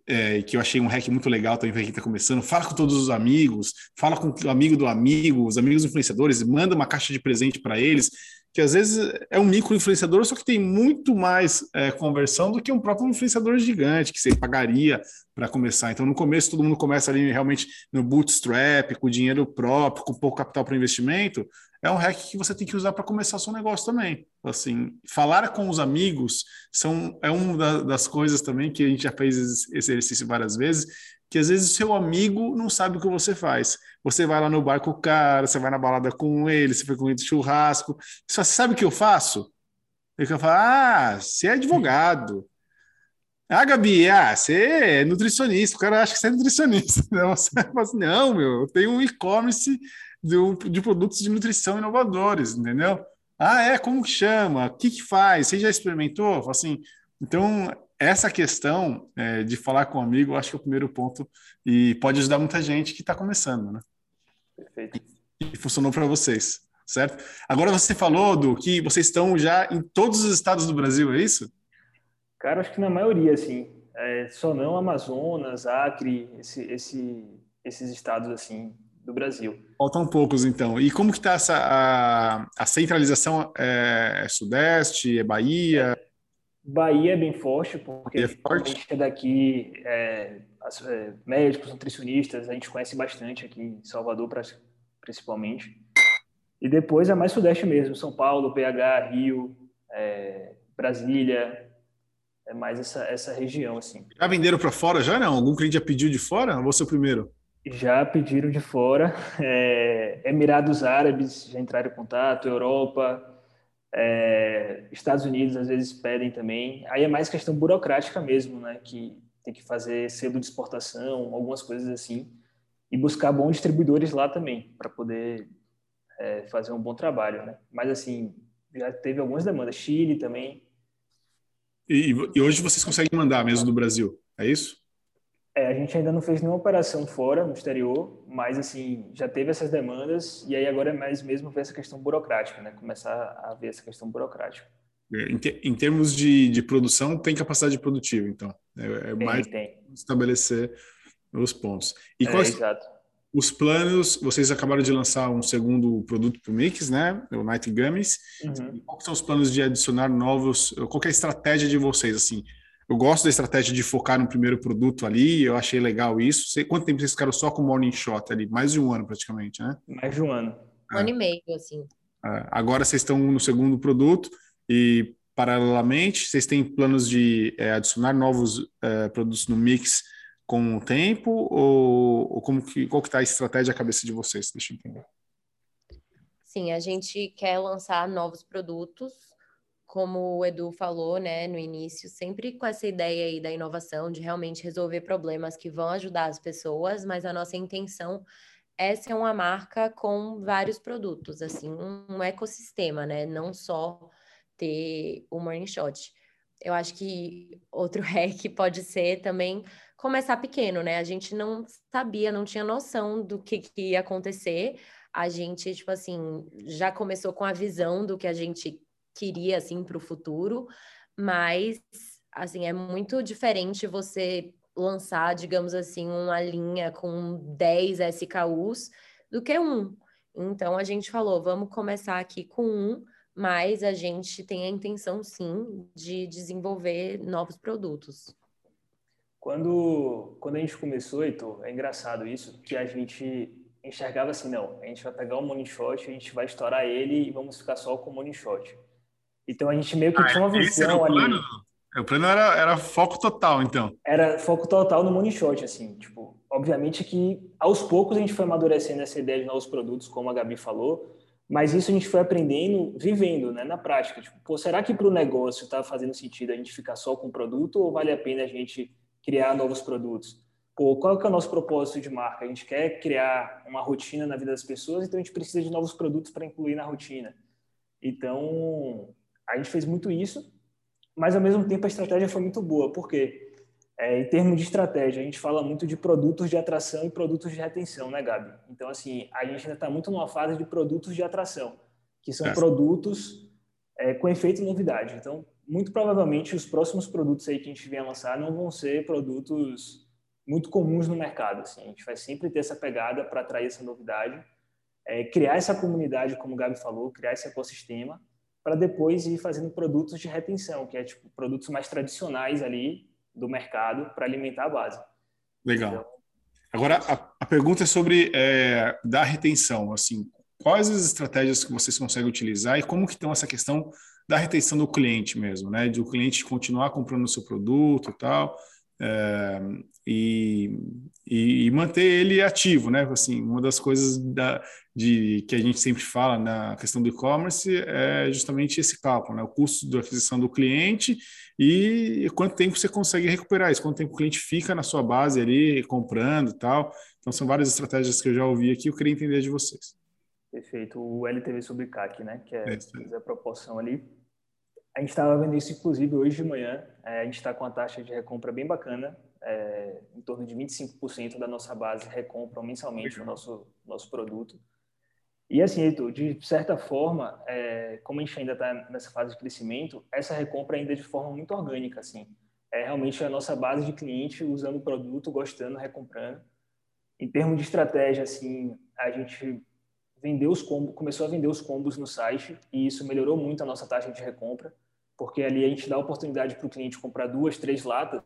é, que eu achei um hack muito legal também para quem está começando. Fala com todos os amigos, fala com o amigo do amigo, os amigos influenciadores, manda uma caixa de presente para eles que às vezes é um micro influenciador, só que tem muito mais é, conversão do que um próprio influenciador gigante, que você pagaria para começar. Então, no começo, todo mundo começa ali realmente no bootstrap, com dinheiro próprio, com pouco capital para investimento. É um hack que você tem que usar para começar seu negócio também. Assim, falar com os amigos são, é uma das coisas também que a gente já fez esse exercício várias vezes, que às vezes o seu amigo não sabe o que você faz. Você vai lá no bar com o cara, você vai na balada com ele, você foi com ele de churrasco. Você sabe o que eu faço? Eu falo, ah, você é advogado. Ah, Gabi, ah, você é nutricionista. O cara acha que você é nutricionista. Não, você fala assim, não meu, eu tenho um e-commerce de produtos de nutrição inovadores, entendeu? Ah, é? Como que chama? O que que faz? Você já experimentou? Assim, então, essa questão é, de falar com um amigo, eu acho que é o primeiro ponto e pode ajudar muita gente que está começando, né? Perfeito. E, e funcionou para vocês, certo? Agora você falou do que vocês estão já em todos os estados do Brasil, é isso? Cara, acho que na maioria, assim. É, só não Amazonas, Acre, esse, esse, esses estados assim do Brasil. Faltam poucos, então. E como que está essa a, a centralização? É, é Sudeste, é Bahia? É, Bahia é bem forte, porque é forte. a gente é daqui, é, é, médicos, nutricionistas, a gente conhece bastante aqui em Salvador, principalmente. E depois é mais Sudeste mesmo, São Paulo, PH, Rio, é, Brasília, é mais essa, essa região, assim. Já venderam para fora já, não? Algum cliente já pediu de fora ou você é o primeiro? Já pediram de fora, é, Emirados Árabes já entraram em contato, Europa, é, Estados Unidos às vezes pedem também. Aí é mais questão burocrática mesmo, né? Que tem que fazer selo de exportação, algumas coisas assim, e buscar bons distribuidores lá também para poder é, fazer um bom trabalho, né? Mas assim já teve algumas demandas, Chile também. E, e hoje vocês conseguem mandar mesmo do Brasil, é isso? É, a gente ainda não fez nenhuma operação fora, no exterior, mas assim, já teve essas demandas e aí agora é mais mesmo ver essa questão burocrática, né? Começar a ver essa questão burocrática. É, em, te, em termos de, de, produção, tem capacidade produtiva, então. É, é tem, mais tem. estabelecer os pontos. E é, quais exato. os planos? Vocês acabaram de lançar um segundo produto para o Mix, né? O Night Gummies. Uhum. Quais são os planos de adicionar novos? Qual é a estratégia de vocês, assim? Eu gosto da estratégia de focar no primeiro produto ali, eu achei legal isso. Sei, quanto tempo vocês ficaram só com o Morning Shot ali? Mais de um ano praticamente, né? Mais de um ano. Um ano e meio, assim. É, agora vocês estão no segundo produto e, paralelamente, vocês têm planos de é, adicionar novos é, produtos no mix com o tempo? Ou, ou como que, qual que está a estratégia à cabeça de vocês? Deixa eu entender. Sim, a gente quer lançar novos produtos como o Edu falou, né, no início, sempre com essa ideia aí da inovação, de realmente resolver problemas que vão ajudar as pessoas, mas a nossa intenção é uma marca com vários produtos, assim, um, ecossistema, né? Não só ter o Morning Shot. Eu acho que outro hack pode ser também começar pequeno, né? A gente não sabia, não tinha noção do que, que ia acontecer. A gente, tipo assim, já começou com a visão do que a gente queria, assim, para o futuro, mas, assim, é muito diferente você lançar, digamos assim, uma linha com 10 SKUs do que um. Então a gente falou, vamos começar aqui com um, mas a gente tem a intenção sim de desenvolver novos produtos. Quando, quando a gente começou, Heitor, é engraçado isso, que a gente enxergava assim, não, a gente vai pegar o um money shot, a gente vai estourar ele e vamos ficar só com o money shot. Então a gente meio que ah, tinha uma visão ali. Plano? O plano era, era foco total, então. Era foco total no money shot, assim, tipo, obviamente que aos poucos a gente foi amadurecendo essa ideia de novos produtos, como a Gabi falou, mas isso a gente foi aprendendo, vivendo, né, na prática. Tipo, pô, será que para o negócio está fazendo sentido a gente ficar só com o produto ou vale a pena a gente criar novos produtos? Pô, qual que é o nosso propósito de marca? A gente quer criar uma rotina na vida das pessoas, então a gente precisa de novos produtos para incluir na rotina. Então, a gente fez muito isso mas ao mesmo tempo a estratégia foi muito boa, porque é, em termos de estratégia, a gente fala muito de produtos de atração e produtos de retenção, né, Gabi? Então, assim, a gente ainda está muito numa fase de produtos de atração, que são é. produtos é, com efeito novidade. Então, muito provavelmente, os próximos produtos aí que a gente vier lançar não vão ser produtos muito comuns no mercado. Assim. A gente vai sempre ter essa pegada para atrair essa novidade, é, criar essa comunidade, como o Gabi falou, criar esse ecossistema para depois ir fazendo produtos de retenção, que é tipo produtos mais tradicionais ali do mercado para alimentar a base. Legal. Então, Agora a, a, pergunta é sobre é, da retenção, assim, quais as estratégias que vocês conseguem utilizar e como que estão essa questão da retenção do cliente mesmo, né? De o cliente continuar comprando o seu produto e tal, é, e, e, manter ele ativo, né? Assim, uma das coisas da, de, que a gente sempre fala na questão do e-commerce é justamente esse cálculo, né? O custo da aquisição do cliente e quanto tempo você consegue recuperar isso, quanto tempo o cliente fica na sua base ali comprando e tal. Então, são várias estratégias que eu já ouvi aqui, eu queria entender de vocês. Perfeito. O LTV sobre CAC, né? Que é, é a proporção ali. A gente estava vendo isso, inclusive, hoje de manhã. É, a gente está com a taxa de recompra bem bacana é, em torno de 25% da nossa base recompram mensalmente o nosso, nosso produto. E assim, Heitor, de certa forma, é, como a gente ainda está nessa fase de crescimento, essa recompra ainda é de forma muito orgânica, assim. É realmente a nossa base de cliente usando o produto, gostando, recomprando. Em termos de estratégia, assim, a gente vendeu os combos, começou a vender os combos no site e isso melhorou muito a nossa taxa de recompra, porque ali a gente dá a oportunidade para o cliente comprar duas, três latas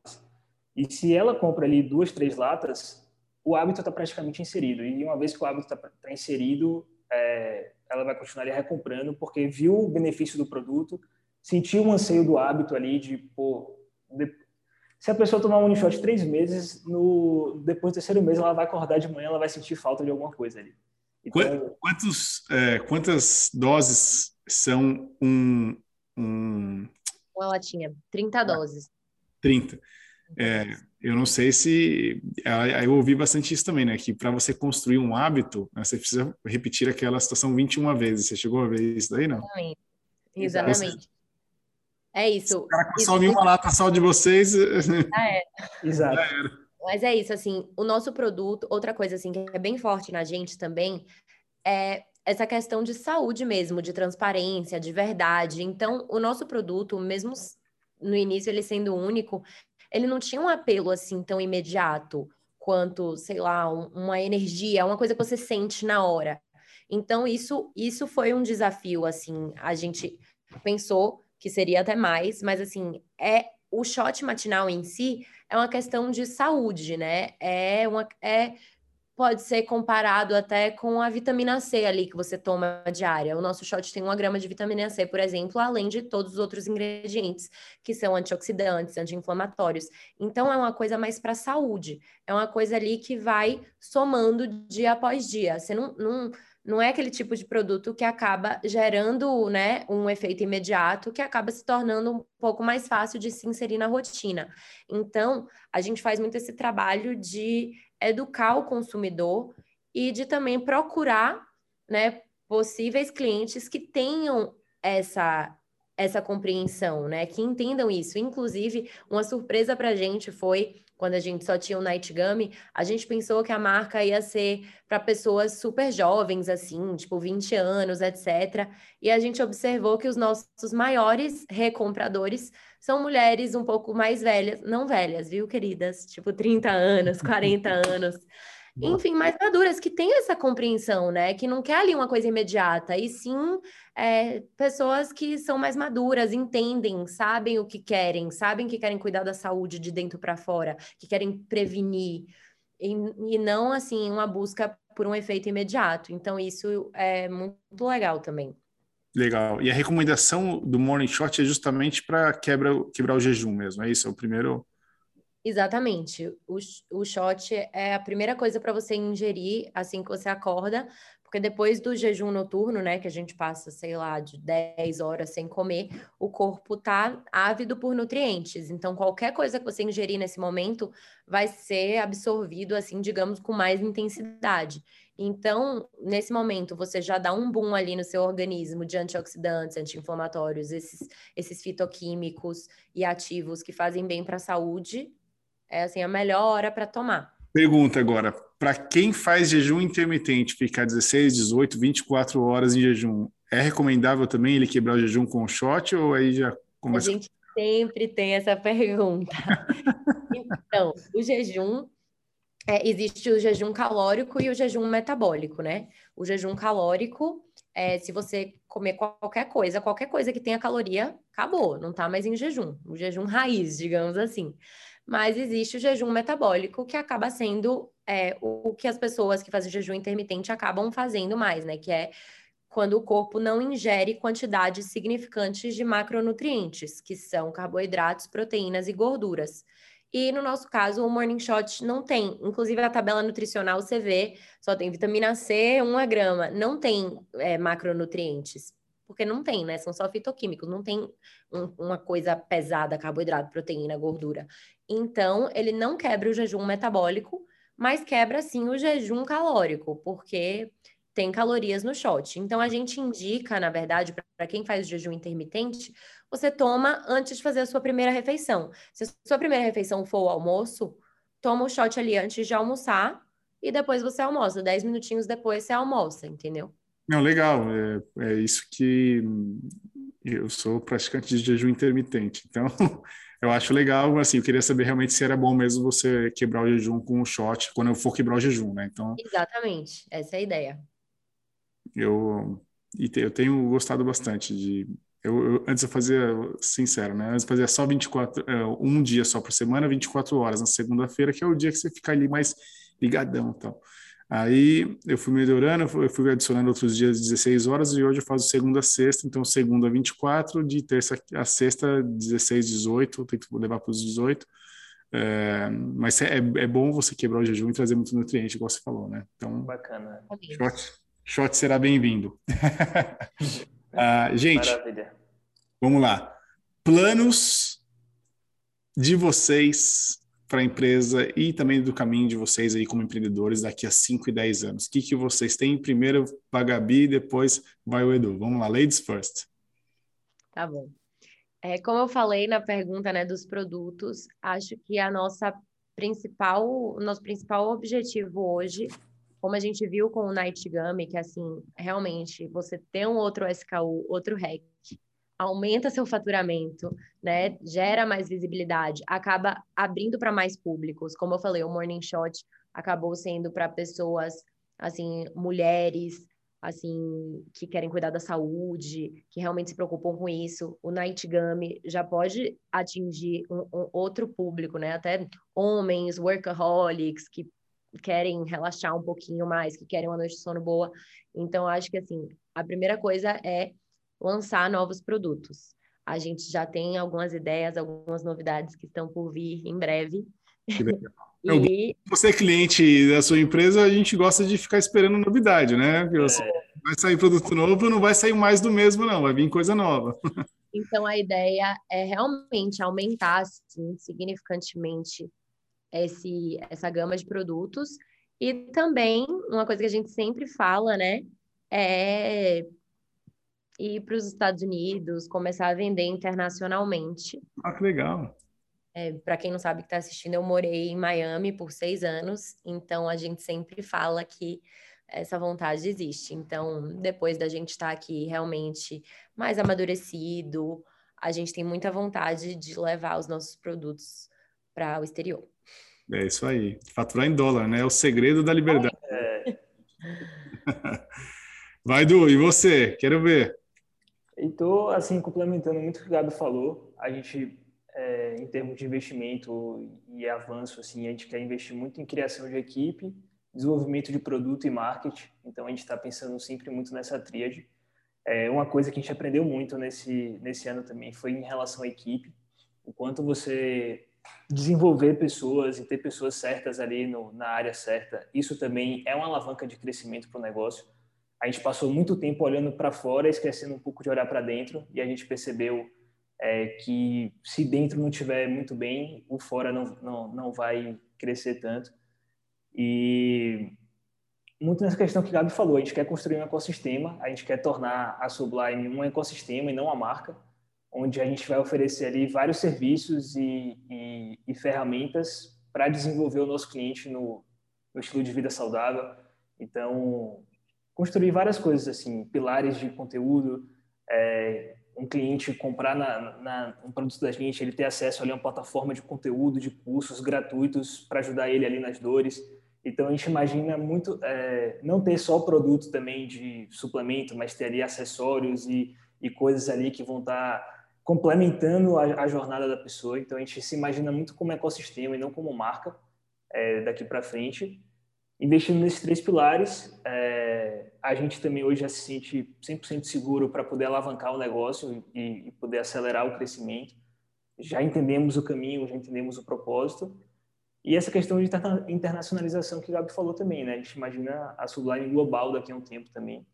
e se ela compra ali duas, três latas, o hábito está praticamente inserido. E uma vez que o hábito está tá inserido, é, ela vai continuar ali recomprando, porque viu o benefício do produto, sentiu o anseio do hábito ali de, pô, de... se a pessoa tomar um Unishot três meses, no... depois do terceiro mês ela vai acordar de manhã, ela vai sentir falta de alguma coisa ali. Então... Quantos, é, quantas doses são um, um... Uma latinha, 30 doses. 30. É, eu não sei se. Eu ouvi bastante isso também, né? Que para você construir um hábito, né, você precisa repetir aquela situação 21 vezes. Você chegou a ver isso daí, não? Exatamente. Exatamente. É isso. O cara consome isso, uma lata só de vocês. Ah, é. Exato. Mas é isso, assim, o nosso produto, outra coisa assim que é bem forte na gente também, é essa questão de saúde mesmo, de transparência, de verdade. Então, o nosso produto, mesmo no início ele sendo único, ele não tinha um apelo assim tão imediato quanto, sei lá, um, uma energia, uma coisa que você sente na hora. Então isso isso foi um desafio assim, a gente pensou que seria até mais, mas assim, é o shot matinal em si é uma questão de saúde, né? É uma é pode ser comparado até com a vitamina C ali que você toma diária. O nosso shot tem uma grama de vitamina C, por exemplo, além de todos os outros ingredientes que são antioxidantes, anti-inflamatórios. Então é uma coisa mais para saúde. É uma coisa ali que vai somando dia após dia. Você não, não não é aquele tipo de produto que acaba gerando né, um efeito imediato, que acaba se tornando um pouco mais fácil de se inserir na rotina. Então, a gente faz muito esse trabalho de educar o consumidor e de também procurar, né, possíveis clientes que tenham essa essa compreensão, né? Que entendam isso. Inclusive, uma surpresa para a gente foi quando a gente só tinha o Night Gummy, a gente pensou que a marca ia ser para pessoas super jovens, assim, tipo 20 anos, etc. E a gente observou que os nossos maiores recompradores são mulheres um pouco mais velhas, não velhas, viu, queridas? Tipo 30 anos, 40 anos enfim, mais maduras, que têm essa compreensão, né? Que não quer ali uma coisa imediata, e sim é, pessoas que são mais maduras, entendem, sabem o que querem, sabem que querem cuidar da saúde de dentro para fora, que querem prevenir, e, e não, assim, uma busca por um efeito imediato. Então, isso é muito legal também. Legal. E a recomendação do Morning Shot é justamente para quebrar, quebrar o jejum mesmo, é isso? É o primeiro Exatamente. O, o shot é a primeira coisa para você ingerir assim que você acorda, porque depois do jejum noturno, né, que a gente passa, sei lá, de 10 horas sem comer, o corpo tá ávido por nutrientes. Então, qualquer coisa que você ingerir nesse momento vai ser absorvido, assim, digamos, com mais intensidade. Então, nesse momento, você já dá um boom ali no seu organismo de antioxidantes, anti-inflamatórios, esses, esses fitoquímicos e ativos que fazem bem para a saúde é assim a melhor hora para tomar. Pergunta agora, para quem faz jejum intermitente, ficar 16, 18, 24 horas em jejum, é recomendável também ele quebrar o jejum com o shot ou aí já começa? A gente sempre tem essa pergunta. então, o jejum é, existe o jejum calórico e o jejum metabólico, né? O jejum calórico é, se você comer qualquer coisa, qualquer coisa que tenha caloria, acabou, não tá mais em jejum, o jejum raiz, digamos assim mas existe o jejum metabólico, que acaba sendo é, o que as pessoas que fazem jejum intermitente acabam fazendo mais, né? Que é quando o corpo não ingere quantidades significantes de macronutrientes, que são carboidratos, proteínas e gorduras. E no nosso caso, o Morning Shot não tem. Inclusive, a tabela nutricional você vê, só tem vitamina C, 1 grama, não tem é, macronutrientes porque não tem, né? São só fitoquímicos, não tem um, uma coisa pesada, carboidrato, proteína, gordura. Então, ele não quebra o jejum metabólico, mas quebra sim o jejum calórico, porque tem calorias no shot. Então, a gente indica, na verdade, para quem faz o jejum intermitente, você toma antes de fazer a sua primeira refeição. Se a sua primeira refeição for o almoço, toma o shot ali antes de almoçar e depois você almoça. Dez minutinhos depois você almoça, entendeu? Não, legal. É, é isso que eu sou praticante de jejum intermitente. Então, eu acho legal. Assim, eu queria saber realmente se era bom mesmo você quebrar o jejum com um shot quando eu for quebrar o jejum, né? Então. Exatamente. Essa é a ideia. Eu eu tenho gostado bastante de eu, eu, antes eu fazia, sincero, né? Antes eu fazia só 24, é, um dia só por semana, 24 horas na segunda-feira, que é o dia que você fica ali mais ligadão e tal. Aí eu fui melhorando, eu fui adicionando outros dias 16 horas e hoje eu faço segunda a sexta, então segunda 24, de terça a sexta 16, 18, tenho que levar para os 18. É, mas é, é bom você quebrar o jejum e trazer muito nutriente, igual você falou, né? Então, bacana. Shot, shot será bem-vindo. ah, gente, Maravilha. vamos lá. Planos de vocês para a empresa e também do caminho de vocês aí como empreendedores daqui a 5 e 10 anos? O que, que vocês têm? Primeiro a Gabi, depois vai o Edu. Vamos lá, ladies first. Tá bom. É, como eu falei na pergunta né, dos produtos, acho que a nossa principal, o nosso principal objetivo hoje, como a gente viu com o Night Gummy, que assim, realmente você ter um outro SKU, outro REC, aumenta seu faturamento, né? Gera mais visibilidade, acaba abrindo para mais públicos. Como eu falei, o Morning Shot acabou sendo para pessoas assim, mulheres, assim, que querem cuidar da saúde, que realmente se preocupam com isso. O Night Gummy já pode atingir um, um outro público, né? Até homens, workaholics, que querem relaxar um pouquinho mais, que querem uma noite de sono boa. Então, acho que, assim, a primeira coisa é lançar novos produtos. A gente já tem algumas ideias, algumas novidades que estão por vir em breve. e... Você é cliente da sua empresa, a gente gosta de ficar esperando novidade, né? É. Vai sair produto novo, não vai sair mais do mesmo, não, vai vir coisa nova. Então, a ideia é realmente aumentar assim, significantemente esse, essa gama de produtos E também, uma coisa que a gente sempre fala, né, é ir para os Estados Unidos, começar a vender internacionalmente. Ah, que legal. É, para quem não sabe que está assistindo, eu morei em Miami por seis anos, então a gente sempre fala que essa vontade existe. Então, depois da gente estar tá aqui realmente mais amadurecido, a gente tem muita vontade de levar os nossos produtos para o exterior. É isso aí. Faturar em dólar, né? É o segredo da liberdade. É. Vai, Du, e você? Quero ver. Estou, assim, complementando muito o que o Gabi falou. A gente, é, em termos de investimento e avanço, assim, a gente quer investir muito em criação de equipe, desenvolvimento de produto e marketing. Então, a gente está pensando sempre muito nessa tríade. É, uma coisa que a gente aprendeu muito nesse, nesse ano também foi em relação à equipe. O quanto você desenvolver pessoas e ter pessoas certas ali no, na área certa, isso também é uma alavanca de crescimento para o negócio a gente passou muito tempo olhando para fora, esquecendo um pouco de olhar para dentro, e a gente percebeu é, que se dentro não tiver muito bem, o fora não, não, não vai crescer tanto. E muito nessa questão que o Gabi falou, a gente quer construir um ecossistema, a gente quer tornar a Sublime um ecossistema e não uma marca, onde a gente vai oferecer ali vários serviços e, e, e ferramentas para desenvolver o nosso cliente no, no estilo de vida saudável. Então, construir várias coisas, assim, pilares de conteúdo, é, um cliente comprar na, na, um produto da gente, ele ter acesso ali a uma plataforma de conteúdo, de cursos gratuitos para ajudar ele ali nas dores. Então a gente imagina muito é, não ter só o produto também de suplemento, mas ter ali acessórios e, e coisas ali que vão estar tá complementando a, a, jornada da pessoa. Então a gente se imagina muito como ecossistema e não como marca é, daqui para frente investindo nesses três pilares, é, a gente também hoje já se sente 100% seguro para poder alavancar o negócio e, e, poder acelerar o crescimento. Já entendemos o caminho, já entendemos o propósito. E essa questão de internacionalização que o Gabi falou também, né? A gente imagina a Sublime global daqui a um tempo também.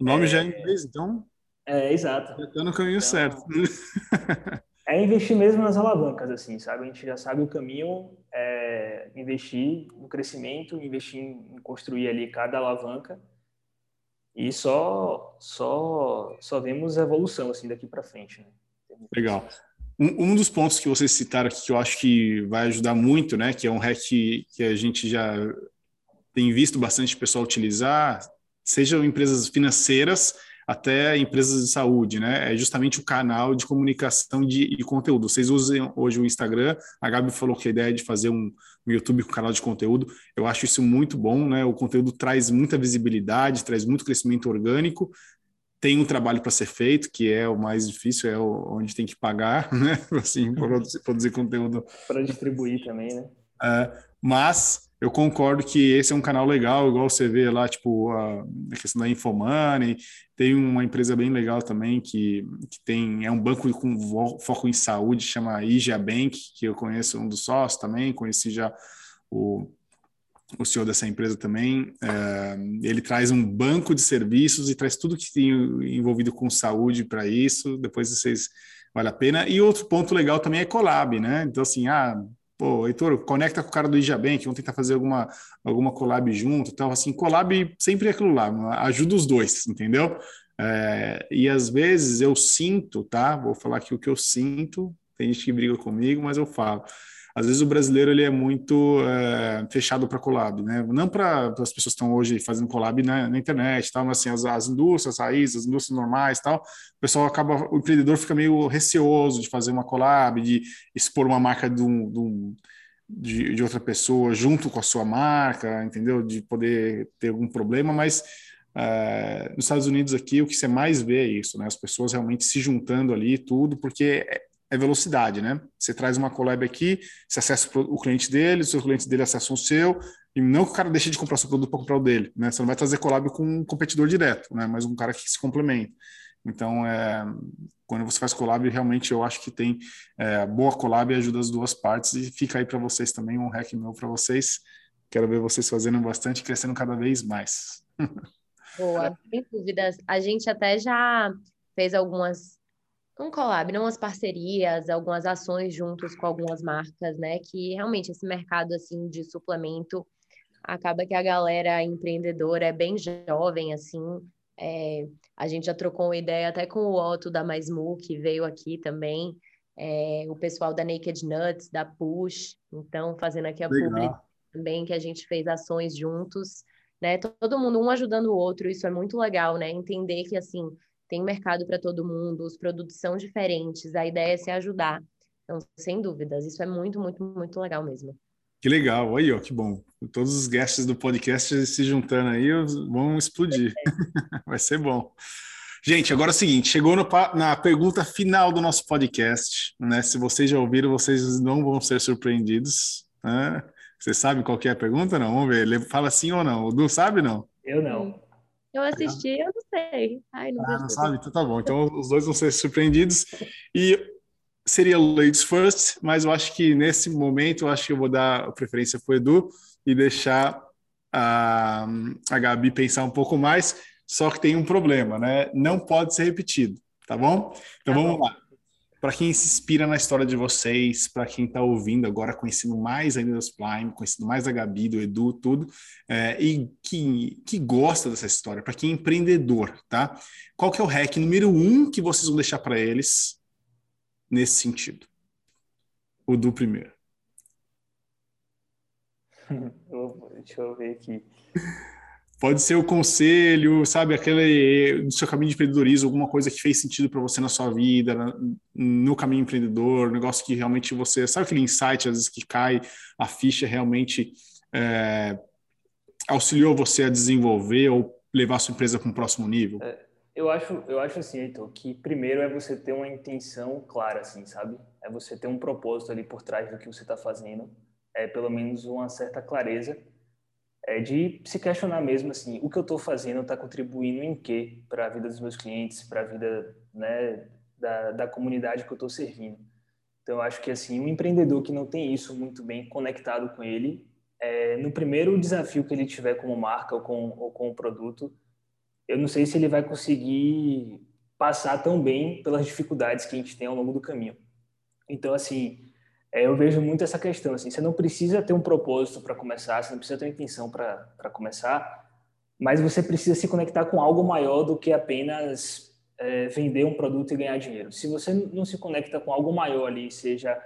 O nome é, já é em inglês, então? É, exato. Já no caminho então, certo. é investir mesmo nas alavancas, assim, sabe? A gente já sabe o caminho, é investir no crescimento, investir em construir ali cada alavanca e só só só vemos evolução assim daqui para frente. Né? Legal. Um, um, dos pontos que vocês citaram aqui que eu acho que vai ajudar muito, né, que é um hack que a gente já tem visto bastante pessoal utilizar, sejam empresas financeiras até empresas de saúde, né? É justamente o canal de comunicação de, de conteúdo. Vocês usam hoje o Instagram, a Gabi falou que a ideia é de fazer um, um YouTube com canal de conteúdo. Eu acho isso muito bom, né? O conteúdo traz muita visibilidade, traz muito crescimento orgânico. Tem um trabalho para ser feito, que é o mais difícil, é onde tem que pagar, né? Assim, produzir, produzir conteúdo. Para distribuir também, né? É, mas eu concordo que esse é um canal legal, igual você vê lá, tipo, a, questão da Infomoney, tem uma empresa bem legal também que, que tem, é um banco com foco em saúde, chama Ija Bank, que eu conheço um dos sócios também, conheci já o, o senhor dessa empresa também, é, ele traz um banco de serviços e traz tudo que tem envolvido com saúde para isso, depois vocês vale a pena. E outro ponto legal também é collab, né? Então, assim, ah, pô, Heitor, conecta com o cara do Ijabank, vamos tentar fazer alguma, alguma collab junto, então assim, collab sempre é aquilo lá, ajuda os dois, entendeu? É, e às vezes eu sinto, tá? Vou falar aqui o que eu sinto, tem gente que briga comigo, mas eu falo. Às vezes o brasileiro ele é muito é, fechado para collab, né? Não para as pessoas que estão hoje fazendo collab na, na internet, tal, mas assim as, as indústrias raízes, as indústrias normais, tal. O pessoal acaba, o empreendedor fica meio receoso de fazer uma collab, de expor uma marca de, um, de, um, de, de outra pessoa junto com a sua marca, entendeu? De poder ter algum problema, mas Uh, nos Estados Unidos aqui o que você mais vê é isso, né? As pessoas realmente se juntando ali tudo, porque é, velocidade, né? Você traz uma collab aqui, você acessa o cliente dele, os clientes dele acessam o seu, e não que o cara deixe de comprar seu produto para comprar o dele, né? Você não vai trazer collab com um competidor direto, né? Mas um cara que se complementa. Então, é, quando você faz collab, realmente eu acho que tem é, boa collab e ajuda as duas partes, e fica aí para vocês também um hack meu para vocês. Quero ver vocês fazendo bastante, crescendo cada vez mais. Boa, sem dúvidas. A gente até já fez algumas um collab, não umas parcerias, algumas ações juntos com algumas marcas, né? Que realmente esse mercado assim de suplemento acaba que a galera empreendedora é bem jovem, assim. É, a gente já trocou uma ideia até com o Otto da MySmoo, que veio aqui também. É, o pessoal da Naked Nuts, da Push. Então, fazendo aqui a publi também, que a gente fez ações juntos. Né? Todo mundo, um ajudando o outro, isso é muito legal, né? Entender que, assim, tem mercado para todo mundo, os produtos são diferentes, a ideia é se ajudar. Então, sem dúvidas, isso é muito, muito, muito legal mesmo. Que legal, aí, ó, que bom. Todos os guests do podcast se juntando aí vão explodir. É. Vai ser bom. Gente, agora é o seguinte, chegou no, na pergunta final do nosso podcast, né? Se vocês já ouviram, vocês não vão ser surpreendidos. Né? Você sabe qual é a pergunta? Não, vamos ver. Ele fala sim ou não. O Du sabe não? Eu não. Eu assisti, eu não sei. Ai, não, ah, não sabe? Então tá bom. Então os dois vão ser surpreendidos. E seria Ladies First, mas eu acho que nesse momento eu acho que eu vou dar a preferência para o Edu e deixar a, a Gabi pensar um pouco mais. Só que tem um problema, né? Não pode ser repetido, tá bom? Então tá vamos bom. lá. Para quem se inspira na história de vocês, para quem está ouvindo agora, conhecendo mais ainda dos Prime, conhecendo mais da Gabi, do Edu, tudo, é, e que, que gosta dessa história, para quem é empreendedor, tá? Qual que é o hack número um que vocês vão deixar para eles nesse sentido? O do primeiro. Deixa eu ver aqui. Pode ser o conselho, sabe, aquele do seu caminho de empreendedorismo, alguma coisa que fez sentido para você na sua vida, no caminho empreendedor, um negócio que realmente você, sabe aquele insight às vezes que cai, a ficha realmente é, auxiliou você a desenvolver ou levar a sua empresa para um próximo nível? É, eu acho, eu acho assim, Heitor, que primeiro é você ter uma intenção clara, assim, sabe? É você ter um propósito ali por trás do que você está fazendo, é pelo menos uma certa clareza é de se questionar mesmo assim, o que eu estou fazendo está contribuindo em quê para a vida dos meus clientes, para a vida né, da, da comunidade que eu estou servindo. Então, eu acho que assim, um empreendedor que não tem isso muito bem conectado com ele, é, no primeiro desafio que ele tiver como marca ou com, ou com o produto, eu não sei se ele vai conseguir passar tão bem pelas dificuldades que a gente tem ao longo do caminho. Então, assim, é, eu vejo muito essa questão, assim, você não precisa ter um propósito para começar, você não precisa ter uma intenção para começar, mas você precisa se conectar com algo maior do que apenas é, vender um produto e ganhar dinheiro. Se você não se conecta com algo maior ali, seja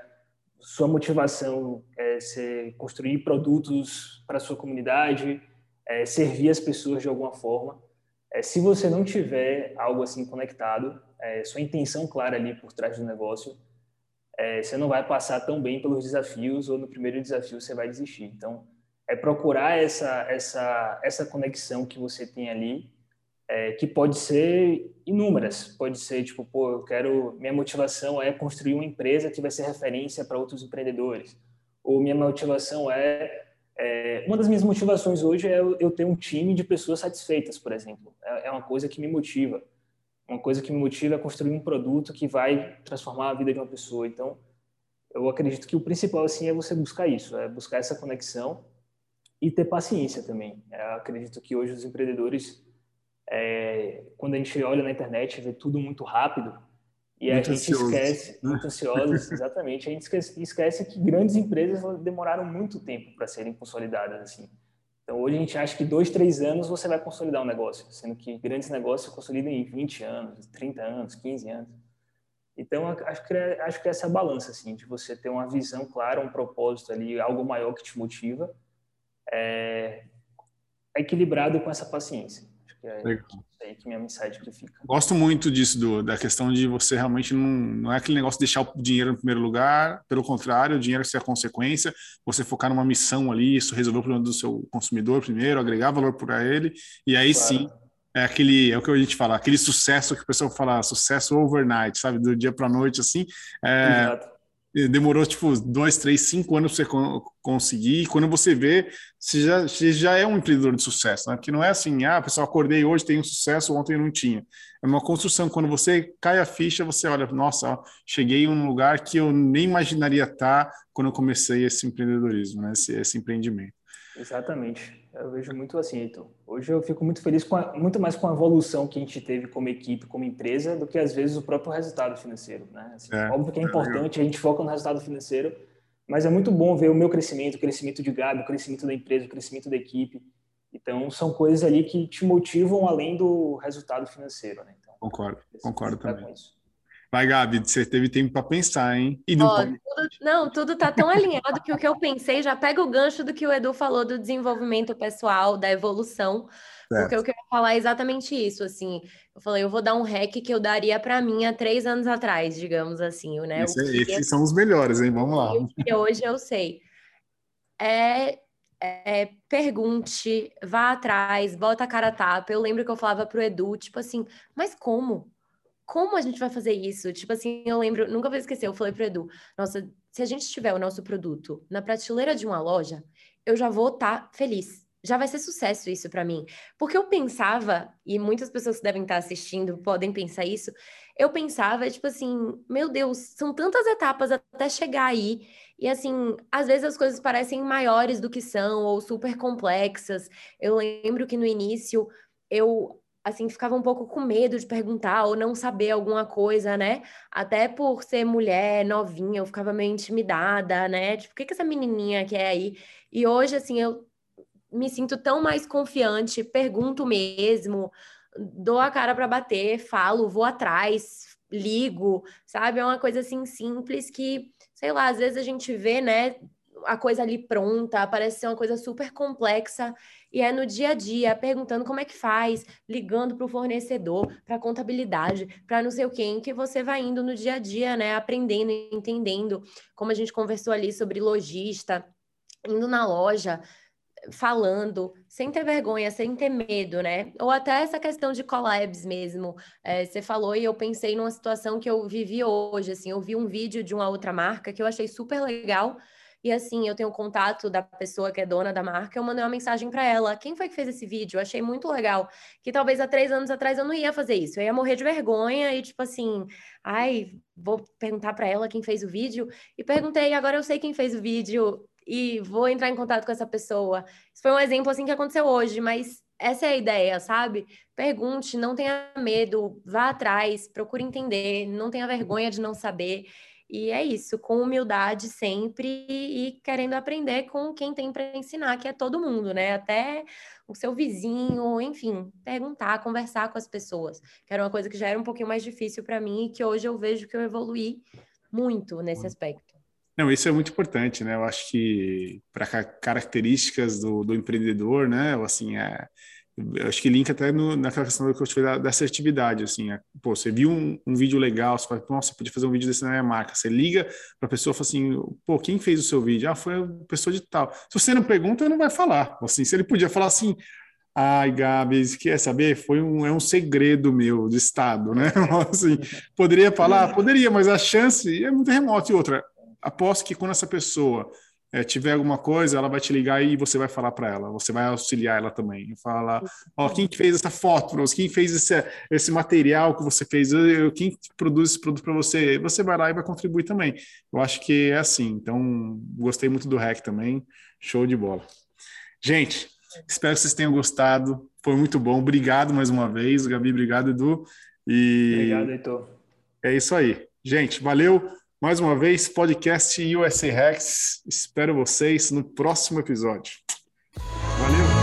sua motivação é ser, construir produtos para sua comunidade, é, servir as pessoas de alguma forma, é, se você não tiver algo assim conectado, é, sua intenção clara ali por trás do negócio, é, você não vai passar tão bem pelos desafios ou no primeiro desafio você vai desistir. Então, é procurar essa essa essa conexão que você tem ali, é, que pode ser inúmeras. Pode ser tipo, pô, eu quero minha motivação é construir uma empresa que vai ser referência para outros empreendedores. Ou minha motivação é, é, uma das minhas motivações hoje é eu, ter um time de pessoas satisfeitas, por exemplo. É, é uma coisa que me motiva uma coisa que me motiva é construir um produto que vai transformar a vida de uma pessoa. Então, eu acredito que o principal assim é você buscar isso, é buscar essa conexão e ter paciência também. Eu acredito que hoje os empreendedores, é, quando a gente olha na internet, vê tudo muito rápido e muito a gente ansioso. esquece, muito ansiosos, exatamente, a gente esquece, esquece que grandes empresas demoraram muito tempo para serem consolidadas assim. Então, hoje a gente acha que dois, três anos você vai consolidar um negócio, sendo que grandes negócios consolidam em 20 anos, 30 anos, 15 anos. Então, acho que, é, acho que essa é a balança, assim, de você ter uma visão clara, um propósito ali, algo maior que te motiva, é, equilibrado com essa paciência. Que é Legal. aí que minha mensagem que fica. Gosto muito disso, do, da questão de você realmente não, não é aquele negócio de deixar o dinheiro no primeiro lugar, pelo contrário, o dinheiro é ser a consequência, você focar numa missão ali, isso resolver o problema do seu consumidor primeiro, agregar valor para ele, e aí claro. sim é aquele, é o que a gente fala, aquele sucesso que o pessoal fala, sucesso overnight, sabe, do dia para noite, assim. É, Exato demorou tipo dois, três, cinco anos para você conseguir. E quando você vê, você já, você já é um empreendedor de sucesso, né? Porque não é assim, ah, pessoal, acordei hoje, um sucesso, ontem não tinha. É uma construção. Quando você cai a ficha, você olha, nossa, ó, cheguei em um lugar que eu nem imaginaria estar quando eu comecei esse empreendedorismo, né? esse, esse empreendimento. Exatamente. Eu vejo muito assim, então. Hoje eu fico muito feliz com a, muito mais com a evolução que a gente teve como equipe, como empresa, do que às vezes o próprio resultado financeiro, né? Assim, é, óbvio que é importante, a gente foca no resultado financeiro, mas é muito bom ver o meu crescimento, o crescimento de Gabi, o crescimento da empresa, o crescimento da equipe. Então, são coisas ali que te motivam além do resultado financeiro, né? Então, concordo, concordo também. Vai, Gabi, você teve tempo para pensar, hein? E não, oh, tudo, não, tudo tá tão alinhado que o que eu pensei já pega o gancho do que o Edu falou do desenvolvimento pessoal, da evolução. Certo. Porque eu quero falar é exatamente isso, assim. Eu falei, eu vou dar um hack que eu daria para mim há três anos atrás, digamos assim, né? Esse, é, esses são os melhores, hein? Vamos lá. Que hoje eu sei. É, é, pergunte, vá atrás, bota a cara a tapa. Eu lembro que eu falava pro Edu, tipo assim, mas como? Como a gente vai fazer isso? Tipo assim, eu lembro, nunca vou esquecer, eu falei pro Edu, nossa, se a gente tiver o nosso produto na prateleira de uma loja, eu já vou estar tá feliz. Já vai ser sucesso isso para mim. Porque eu pensava, e muitas pessoas que devem estar assistindo podem pensar isso, eu pensava, tipo assim, meu Deus, são tantas etapas até chegar aí. E assim, às vezes as coisas parecem maiores do que são, ou super complexas. Eu lembro que no início eu assim, ficava um pouco com medo de perguntar ou não saber alguma coisa, né? Até por ser mulher, novinha, eu ficava meio intimidada, né? Tipo, o que que essa menininha quer aí? E hoje, assim, eu me sinto tão mais confiante, pergunto mesmo, dou a cara para bater, falo, vou atrás, ligo, sabe? É uma coisa assim simples que, sei lá, às vezes a gente vê, né, a coisa ali pronta, parece ser uma coisa super complexa e é no dia a dia, perguntando como é que faz, ligando para o fornecedor, para a contabilidade, para não sei o quem, que você vai indo no dia a dia, né? Aprendendo, entendendo, como a gente conversou ali sobre lojista, indo na loja, falando, sem ter vergonha, sem ter medo, né? Ou até essa questão de collabs mesmo. É, você falou e eu pensei numa situação que eu vivi hoje, assim, eu vi um vídeo de uma outra marca que eu achei super legal, e assim, eu tenho o contato da pessoa que é dona da marca, eu mandei uma mensagem para ela. Quem foi que fez esse vídeo? Eu achei muito legal. Que talvez há três anos atrás eu não ia fazer isso. Eu ia morrer de vergonha e, tipo assim, ai, vou perguntar para ela quem fez o vídeo. E perguntei, agora eu sei quem fez o vídeo e vou entrar em contato com essa pessoa. Isso foi um exemplo assim que aconteceu hoje, mas essa é a ideia, sabe? Pergunte, não tenha medo, vá atrás, procure entender, não tenha vergonha de não saber. E é isso, com humildade sempre e querendo aprender com quem tem para ensinar, que é todo mundo, né? Até o seu vizinho, enfim, perguntar, conversar com as pessoas, que era uma coisa que já era um pouquinho mais difícil para mim e que hoje eu vejo que eu evoluí muito nesse aspecto. Não, isso é muito importante, né? Eu acho que para características do, do empreendedor, né? Assim, é, eu acho que linka até no, naquela questão que eu falei da, da assertividade, assim, é, pô, você viu um, um, vídeo legal, você fala, nossa, podia fazer um vídeo desse na minha marca, você liga para a pessoa e fala assim, pô, quem fez o seu vídeo? Ah, foi a pessoa de tal. Se você não pergunta, não vai falar, assim, se ele podia falar assim, ai, Gabi, quer saber? Foi um, é um segredo meu de estado, né? assim, poderia falar? Poderia, mas a chance é muito remota. E outra, aposto que quando essa pessoa é, tiver alguma coisa, ela vai te ligar e você vai falar para ela, você vai auxiliar ela também. Falar, ó, quem que fez essa foto para você? Quem fez esse, esse material que você fez? Quem produz esse produto para você? Você vai lá e vai contribuir também. Eu acho que é assim. Então, gostei muito do hack também. Show de bola. Gente, espero que vocês tenham gostado. Foi muito bom. Obrigado mais uma vez, Gabi. Obrigado, Edu. E obrigado, Heitor. É isso aí. Gente, valeu. Mais uma vez, podcast USA Rex. Espero vocês no próximo episódio. Valeu!